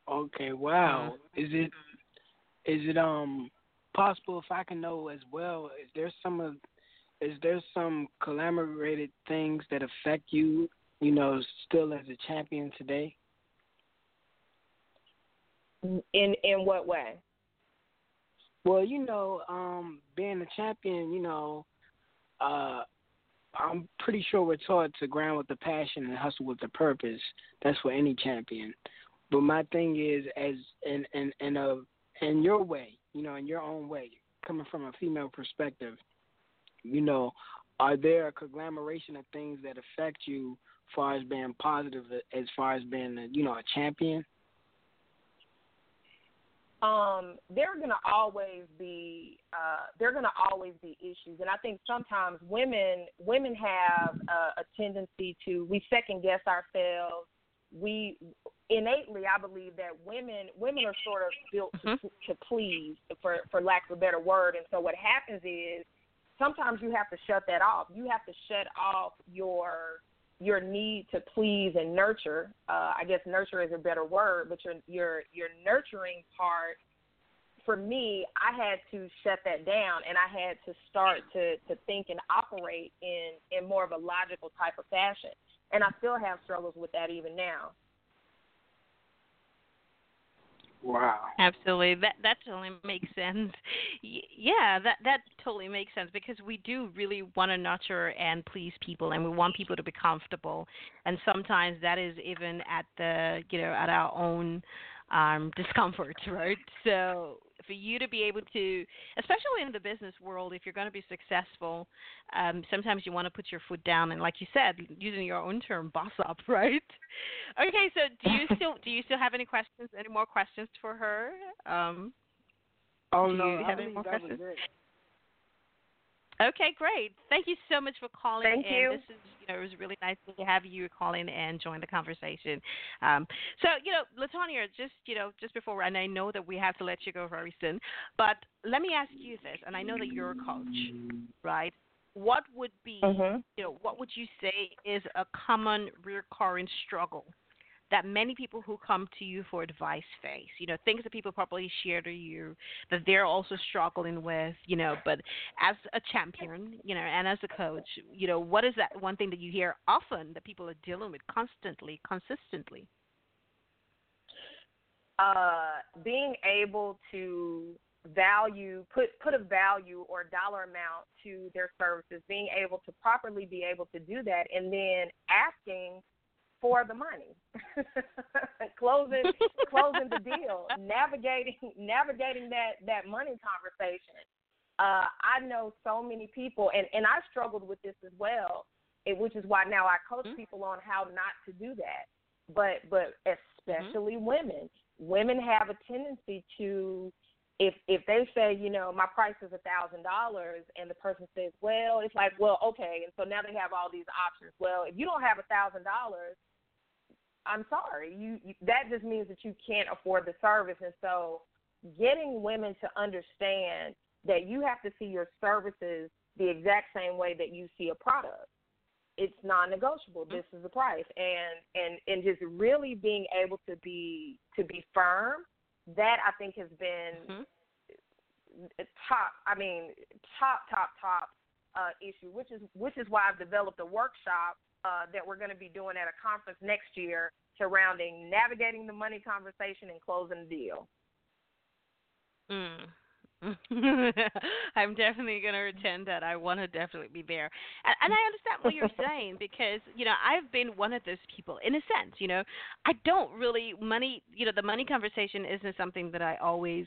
Okay, wow. Is it is it um possible if I can know as well, is there some of is there some collaborated things that affect you, you know, still as a champion today? In in what way? Well, you know, um, being a champion, you know, uh I'm pretty sure we're taught to grind with the passion and hustle with the purpose. That's for any champion. But my thing is, as in in in a in your way, you know, in your own way, coming from a female perspective, you know, are there a conglomeration of things that affect you, far as being positive, as far as being, a, you know, a champion? um, there are going to always be uh, there are going to always be issues, and I think sometimes women women have a, a tendency to we second guess ourselves. We innately, I believe that women women are sort of built to, to please, for for lack of a better word. And so what happens is sometimes you have to shut that off. You have to shut off your your need to please and nurture. Uh, I guess nurture is a better word, but your your your nurturing part. For me, I had to shut that down, and I had to start to to think and operate in in more of a logical type of fashion. And I still have struggles with that even now. Wow. Absolutely, that that totally makes sense. Yeah, that that totally makes sense because we do really want to nurture and please people, and we want people to be comfortable. And sometimes that is even at the you know at our own um discomfort, <laughs> right? So for you to be able to, especially in the business world, if you're going to be successful, um, sometimes you want to put your foot down and, like you said, using your own term, boss up, <laughs> right? Okay, so do you <laughs> still do you still have any questions? Any more questions for her? Um, Oh Do no, you I have any more that questions? was it. Okay, great. Thank you so much for calling. Thank and you. This is, you know, it was really nice to have you call in and join the conversation. Um, so, you know, Letonya, just you know, just before, and I know that we have to let you go very soon, but let me ask you this, and I know that you're a coach, right? What would be, Mhm. you know, what would you say is a common recurring struggle that many people who come to you for advice face? You know, things that people probably share to you that they're also struggling with, you know, but as a champion, you know, and as a coach, you know, what is that one thing that you hear often that people are dealing with constantly, consistently? uh, being able to value put put a value or dollar amount to their services, being able to properly be able to do that, and then asking for the money, <laughs> closing <laughs> closing the deal, navigating navigating that that money conversation. Uh, I know so many people, and and I struggled with this as well, it, which is why now I coach Mhm. people on how not to do that. But but especially women, women have a tendency to if if they say you know my price is a thousand dollars and the person says well it's like well okay and so now they have all these options well if you don't have a thousand dollars i'm sorry you, you that just means that you can't afford the service and so getting women to understand that you have to see your services the exact same way that you see a product it's non-negotiable. This is the price, and and and just really being able to be to be firm. That I think has been Mhm. top. I mean, top top top uh, issue, which is which is why I've developed a workshop uh, that we're going to be doing at a conference next year surrounding navigating the money conversation and closing the deal. Mm. <laughs> I'm definitely going to attend that. I want to definitely be there. And, and I understand what you're <laughs> saying because, you know, I've been one of those people in a sense, you know. I don't really money, you know, the money conversation isn't something that I always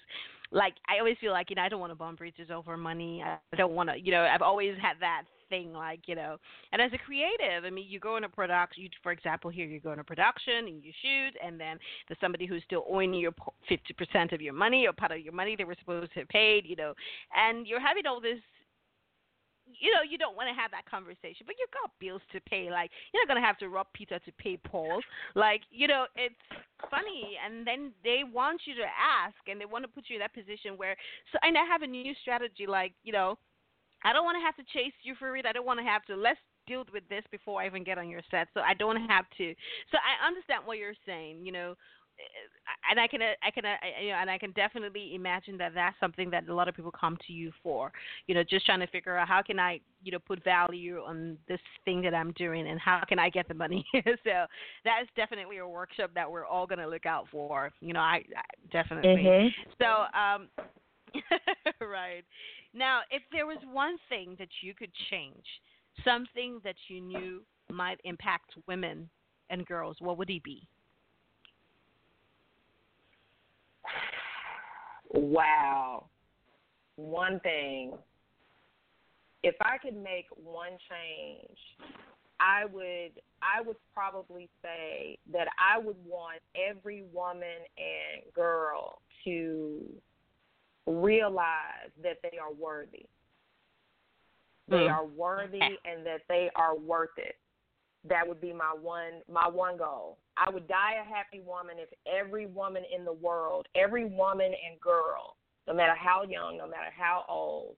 like I always feel like, you know, I don't want to bomb bridges over money. I don't want to, you know, I've always had that thing like you know and as a creative i mean you go into production you for example here you go into production and you shoot and then there's somebody who's still owing you fifty percent of your money or part of your money they were supposed to have paid you know and you're having all this you know, you don't want to have that conversation, but you've got bills to pay. Like, you're not going to have to rob Peter to pay Paul. Like, you know, it's funny. And then they want you to ask and they want to put you in that position where, so, and I have a new strategy, like, you know, I don't want to have to chase you for it. I don't want to have to, let's deal with this before I even get on your set. So I don't have to. So I understand what you're saying, you know, and I can, I can, you know, and I can definitely imagine that that's something that a lot of people come to you for. You know, just trying to figure out how can I, you know, put value on this thing that I'm doing, and how can I get the money. <laughs> so that is definitely a workshop that we're all going to look out for. You know, I, I definitely. Mhm. So, um, <laughs> right now, if there was one thing that you could change, something that you knew might impact women and girls, what would it be? Wow. One thing. If I could make one change, I would I would probably say that I would want every woman and girl to realize that they are worthy. They Mm. are worthy and that they are worth it. That would be my one my one goal. I would die a happy woman if every woman in the world, every woman and girl, no matter how young, no matter how old,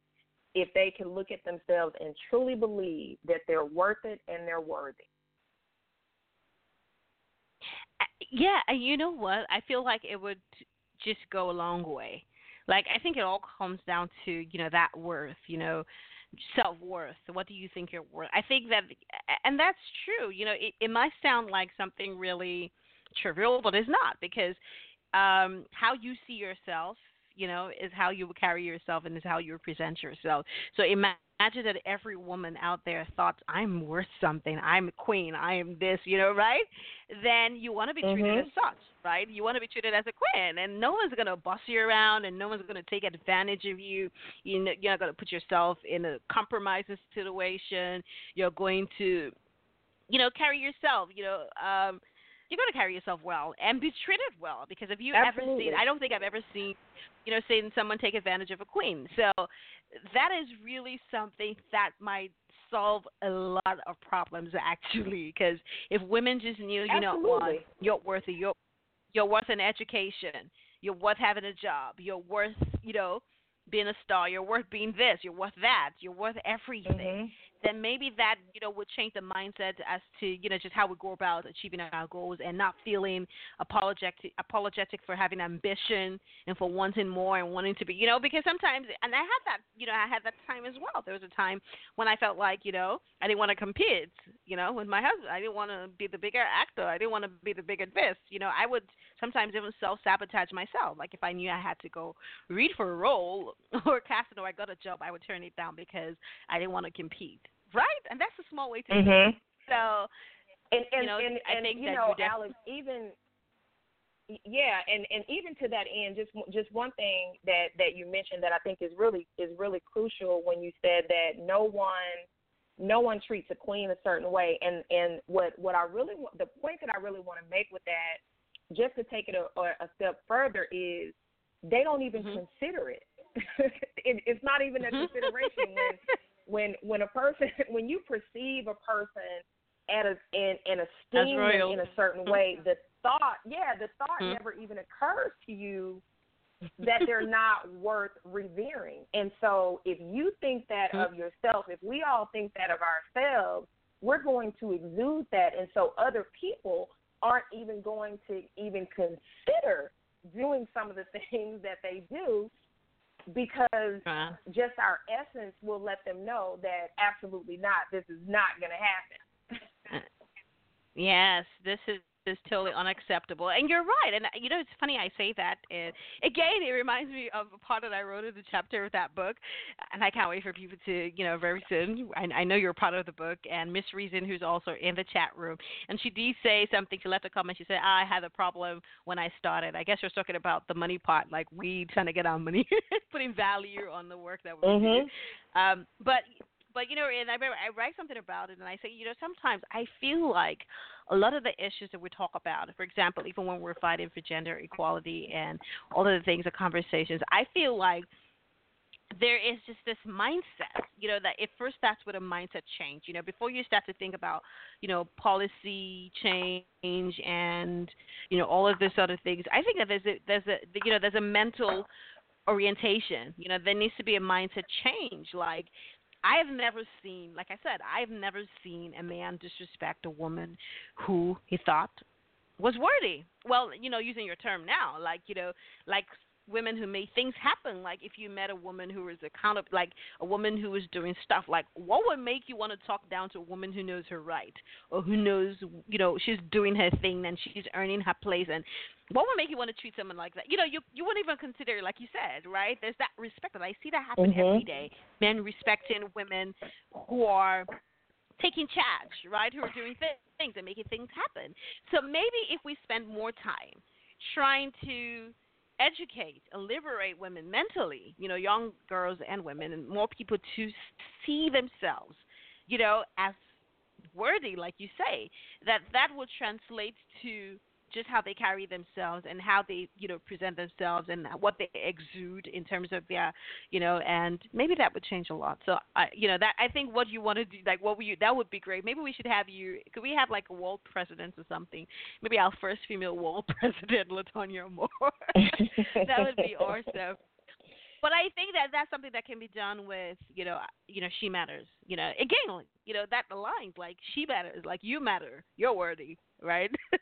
if they can look at themselves and truly believe that they're worth it and they're worthy. Uh, Yeah, and you know what? I feel like it would just go a long way. Like I think it all comes down to you know that worth, you know, self worth. What do you think you're worth? I think that, and that's true. You know, it, it might sound like something really trivial, but it's not because um, how you see yourself, you know, is how you carry yourself and is how you present yourself. So imagine that every woman out there thought, I'm worth something, I'm a queen, I am this, you know, right? Then you want to be treated Mhm. as such, right? You want to be treated as a queen, and no one's going to boss you around and no one's going to take advantage of you. You know, you're not going to put yourself in a compromising situation. You're going to, you know, carry yourself, you know, um, you're going to carry yourself well and be treated well because if you ever seen, I don't think I've ever seen, you know, seen someone take advantage of a queen. So that is really something that might solve a lot of problems actually because if women just knew, you know, what, you're worth it, you're you're worth an education, you're worth having a job, you're worth, you know, being a star, you're worth being this, you're worth that, you're worth everything Mhm. Then maybe that you know would change the mindset as to you know just how we go about achieving our goals and not feeling apologetic apologetic for having ambition and for wanting more and wanting to be you know because sometimes and I had that you know I had that time as well. There was a time when I felt like you know I didn't want to compete you know with my husband. I didn't want to be the bigger actor. I didn't want to be the bigger this. You know I would sometimes even self sabotage myself like if I knew I had to go read for a role <laughs> or casting or I got a job I would turn it down because I didn't want to compete right and that's a small way to do it. Mhm. so And and You know, and, I and think you that know, you def- Alex, even yeah, and and even to that end, just just one thing that that you mentioned that I think is really is really crucial when you said that no one no one treats a queen a certain way, and and what what I really want the point that I really want to make with that, just to take it a, a step further, is they don't even Mhm. consider it. <laughs> it. It's not even a Mhm. consideration when <laughs> when when a person <laughs> when you perceive a person at a in, and esteem them in a certain Mhm. way, the thought yeah, the thought Mhm. never even occurs to you that they're not worth revering. And so if you think that Mhm. of yourself, if we all think that of ourselves, we're going to exude that and so other people aren't even going to even consider doing some of the <laughs> things that they do because uh, just our essence will let them know that absolutely not. This is not going to happen. <laughs> Yes, this is is totally unacceptable, and you're right. And you know, it's funny I say that. And again, it reminds me of a part that I wrote in the chapter of that book, and I can't wait for people to, you know, very soon. I, I know you're part of the book, and Miss Reason, who's also in the chat room, and she did say something. She left a comment. She said, "I had a problem when I started. I guess you're talking about the money part, like we trying to get our money, <laughs> putting value on the work that we're doing." Um, but but you know, and I remember I write something about it, and I say, you know, sometimes I feel like a lot of the issues that we talk about, for example, even when we're fighting for gender equality and all of the things, the conversations, I feel like there is just this mindset, you know, that it first starts with a mindset change. You know, before you start to think about, you know, policy change and you know all of this other things, I think that there's a there's a you know there's a mental orientation. You know, there needs to be a mindset change. Like I have never seen, like I said, I have never seen a man disrespect a woman who he thought was worthy. Well, you know, using your term now, like you know, like women who made things happen. Like if you met a woman who was accountable, like a woman who was doing stuff, like what would make you want to talk down to a woman who knows her right or who knows, you know, she's doing her thing and she's earning her place and what would make you want to treat someone like that? You know, you you wouldn't even consider, like you said, right? There's that respect, and I see that happen Mhm. every day. Men respecting women who are taking charge, right? Who are doing th- things and making things happen. So maybe if we spend more time trying to educate and liberate women mentally, you know, young girls and women, and more people to see themselves, you know, as worthy, like you say, that that will translate to just how they carry themselves and how they, you know, present themselves and what they exude in terms of their, you know, and maybe that would change a lot. So, I, you know, that I think what you want to do, like what would you, that would be great. Maybe we should have you. Could we have like a world president or something? Maybe our first female world <laughs> president, Letonya Moore. <laughs> that would be <laughs> awesome. But I think that that's something that can be done with, you know, you know, she matters. You know, again, you know, that aligns. Like she matters. Like you matter. You're worthy, right? <laughs>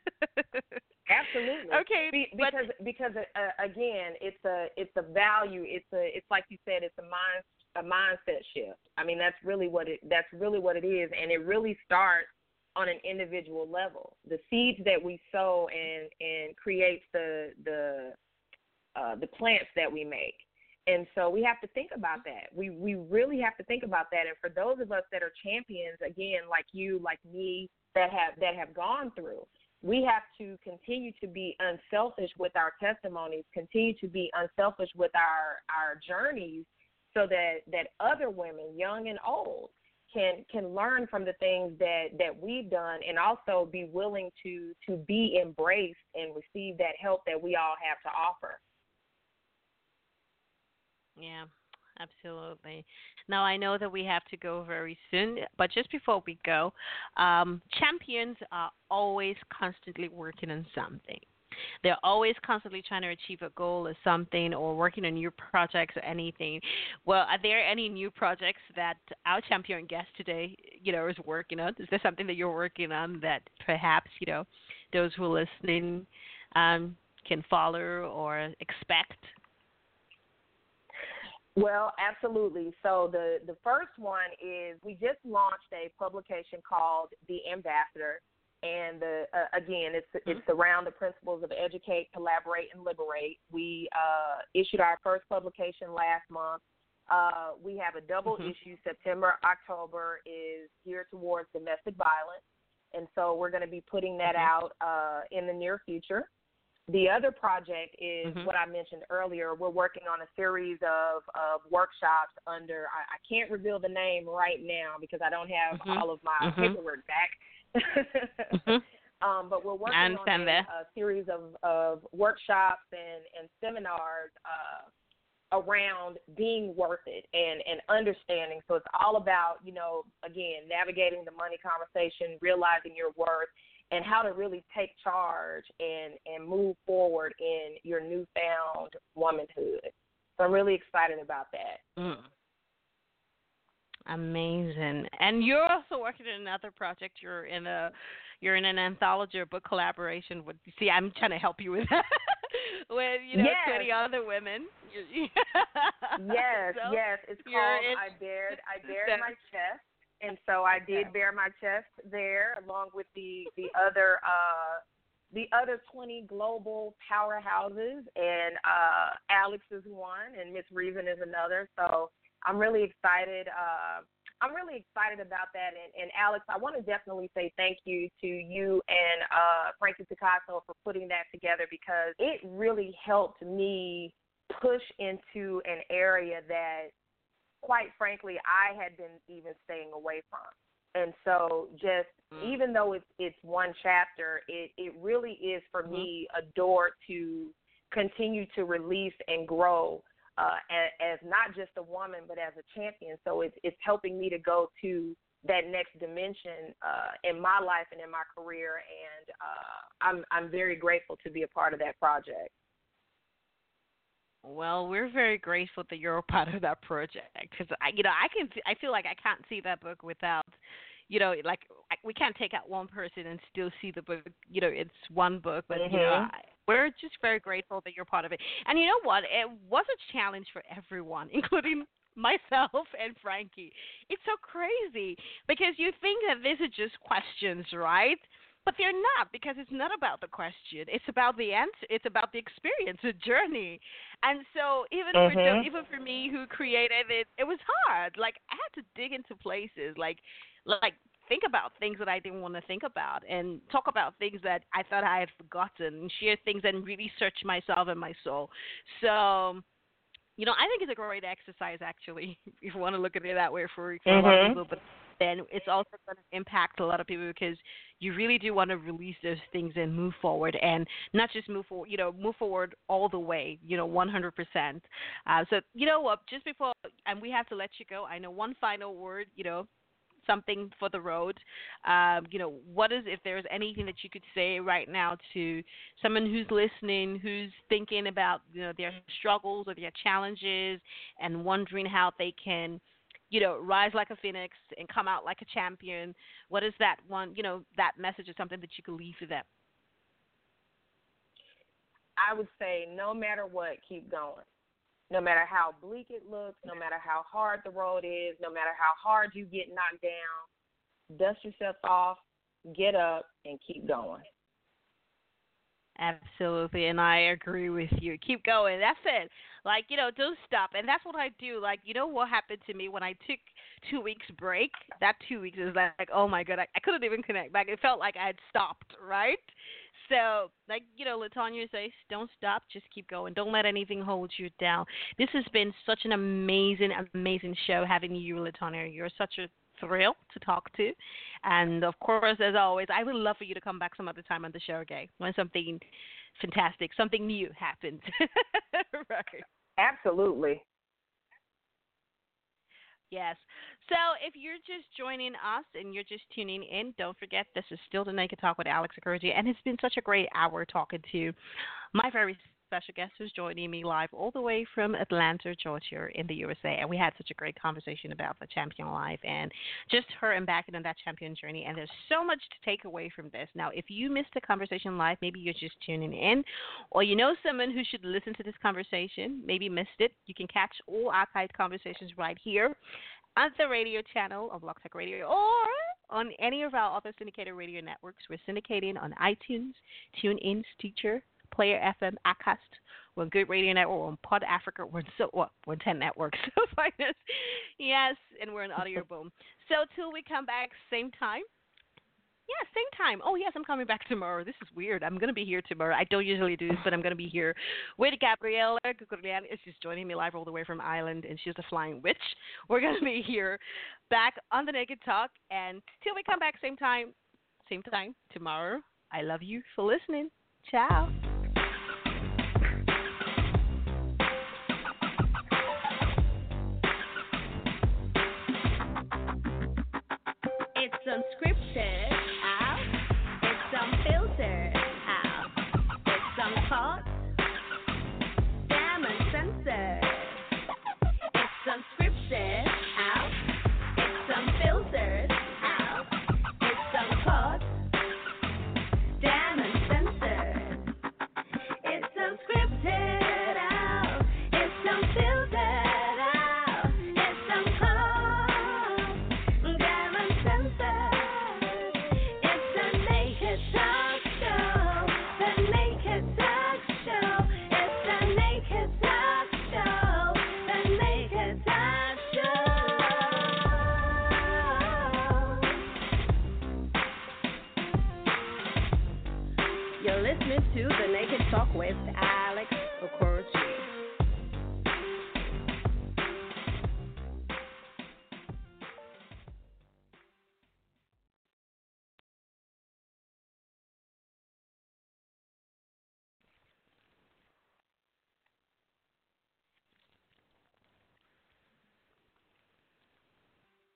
Absolutely. Okay, Be, but- because because uh, again, it's a it's a value. It's a it's like you said. It's a mind a mindset shift. I mean, that's really what it that's really what it is, and it really starts on an individual level. The seeds that we sow and and creates the the uh, the plants that we make. And so we have to think about mm-hmm. that. We we really have to think about that. And for those of us that are champions, again, like you, like me, that have that have gone through, we have to continue to be unselfish with our testimonies, continue to be unselfish with our our journeys so that that other women, young and old, can can learn from the things that that we've done and also be willing to to be embraced and receive that help that we all have to offer. Yeah, absolutely. Now I know that we have to go very soon, but just before we go, um, champions are always constantly working on something. They're always constantly trying to achieve a goal or something or working on new projects or anything. Well, are there any new projects that our champion guest today, you know, is working on? Is there something that you're working on that perhaps, you know, those who are listening um, can follow or expect? Well, absolutely. So the the first one is we just launched a publication called The Ambassador, and the uh, again it's mm-hmm. it's around the principles of educate, collaborate, and liberate. We uh, issued our first publication last month. Uh, we have a double mm-hmm. issue. September October is geared towards domestic violence, and so we're going to be putting that mm-hmm. out uh, in the near future. The other project is mm-hmm. what I mentioned earlier. We're working on a series of, of workshops under, I, I can't reveal the name right now because I don't have mm-hmm. all of my mm-hmm. paperwork back. Mm-hmm. <laughs> um, but we're working on a, a, series of, of workshops and, and seminars uh, around being worth it and, and understanding. So it's all about, you know, again, navigating the money conversation, realizing your worth, and how to really take charge and and move forward in your newfound womanhood. So I'm really excited about that. Mm. Amazing. And you're also working in another project. You're in a you're in an anthology or book collaboration with see I'm trying to help you with that. <laughs> with you know yes. 20 other women. <laughs> yes, so yes. It's called in, I Dared I Dared <laughs> My Chest and so I did bare my chest there, along with the the other uh, the other 20 global powerhouses, and uh, Alex is one, and Miss Reason is another. So I'm really excited. Uh, I'm really excited about that. And, and Alex, I want to definitely say thank you to you and uh, Frankie Picasso for putting that together because it really helped me push into an area that quite frankly, I had been even staying away from. And so, just mm. even though it's it's one chapter, it it really is for mm-hmm. me a door to continue to release and grow uh, as, as not just a woman, but as a champion. So it's it's helping me to go to that next dimension uh, in my life and in my career, and uh, I'm I'm very grateful to be a part of that project. Well, we're very grateful that you're a part of that project because I, you know, I can, I feel like I can't see that book without, you know, like we can't take out one person and still see the book. You know, it's one book, but mm-hmm. you know, mm-hmm. I, we're just very grateful that you're part of it. And you know what? It was a challenge for everyone, <laughs> including myself and Frankie. It's so crazy because you think that these are just questions, right? But they're not because it's not about the question. It's about the answer. It's about the experience, the journey. And so even mm-hmm. for even for me who created it, it was hard. Like I had to dig into places, like like think about things that I didn't want to think about, and talk about things that I thought I had forgotten, and share things and really search myself and my soul. So you know, I think it's a great exercise actually, <laughs> if you want to look at it that way for, for mm-hmm. a lot of people. But then it's also going to impact a lot of people because you really do want to release those things and move forward and not just move forward, you know, move forward all the way, you know, 100%. Uh, so, you know what, just before, and we have to let you go, I know one final word, you know, something for the road. Um, you know, what is if there's anything that you could say right now to someone who's listening, who's thinking about you know their struggles or their challenges, and wondering how they can you know, rise like a phoenix and come out like a champion. What is that one, you know, that message or something that you could leave for them? I would say no matter what, keep going. No matter how bleak it looks, no matter how hard the road is, no matter how hard you get knocked down, dust yourself off, get up, and keep going. Absolutely, and I agree with you. Keep going. That's it. Like you know, don't stop, and that's what I do. Like you know what happened to me when I took two weeks break. That two weeks is like, oh my god, I, I couldn't even connect back. It felt like I had stopped, right? So, like you know, Letonya says, don't stop, just keep going. Don't let anything hold you down. This has been such an amazing, amazing show having you, Letonya. You're such a thrill to talk to. And of course, as always, I would love for you to come back some other time on the show, okay? When something fantastic, something new happens. <laughs> right. Absolutely. Yes. So if you're just joining us and you're just tuning in, don't forget this is still the Naked Talk with Alex Okoroji, and it's been such a great hour talking to my very special guest who's joining me live all the way from Atlanta, Georgia, in the USA. And we had such a great conversation about the champion life and just her embarking on that champion journey. And there's so much to take away from this. Now, if you missed the conversation live, maybe you're just tuning in, or you know someone who should listen to this conversation, maybe missed it, you can catch all archived conversations right here on the radio channel of Blog Talk Radio or on any of our other syndicated radio networks. We're syndicating on iTunes, TuneIn, Stitcher, Player FM, Acast. We're on Good Radio Network. We're on Pod Africa. We're in so what? We're in ten networks. <laughs> So find us. Yes, and we're in Audio <laughs> Boom. So till we come back, same time. Yeah, same time. Oh yes, I'm coming back tomorrow. This is weird. I'm gonna be here tomorrow. I don't usually do this, but I'm gonna be here with Gabriella Gugurlian. She's joining me live all the way from Ireland, and she's a flying witch. We're gonna be here back on the Naked Talk, and till we come back, same time, same time tomorrow. I love you for listening. Ciao.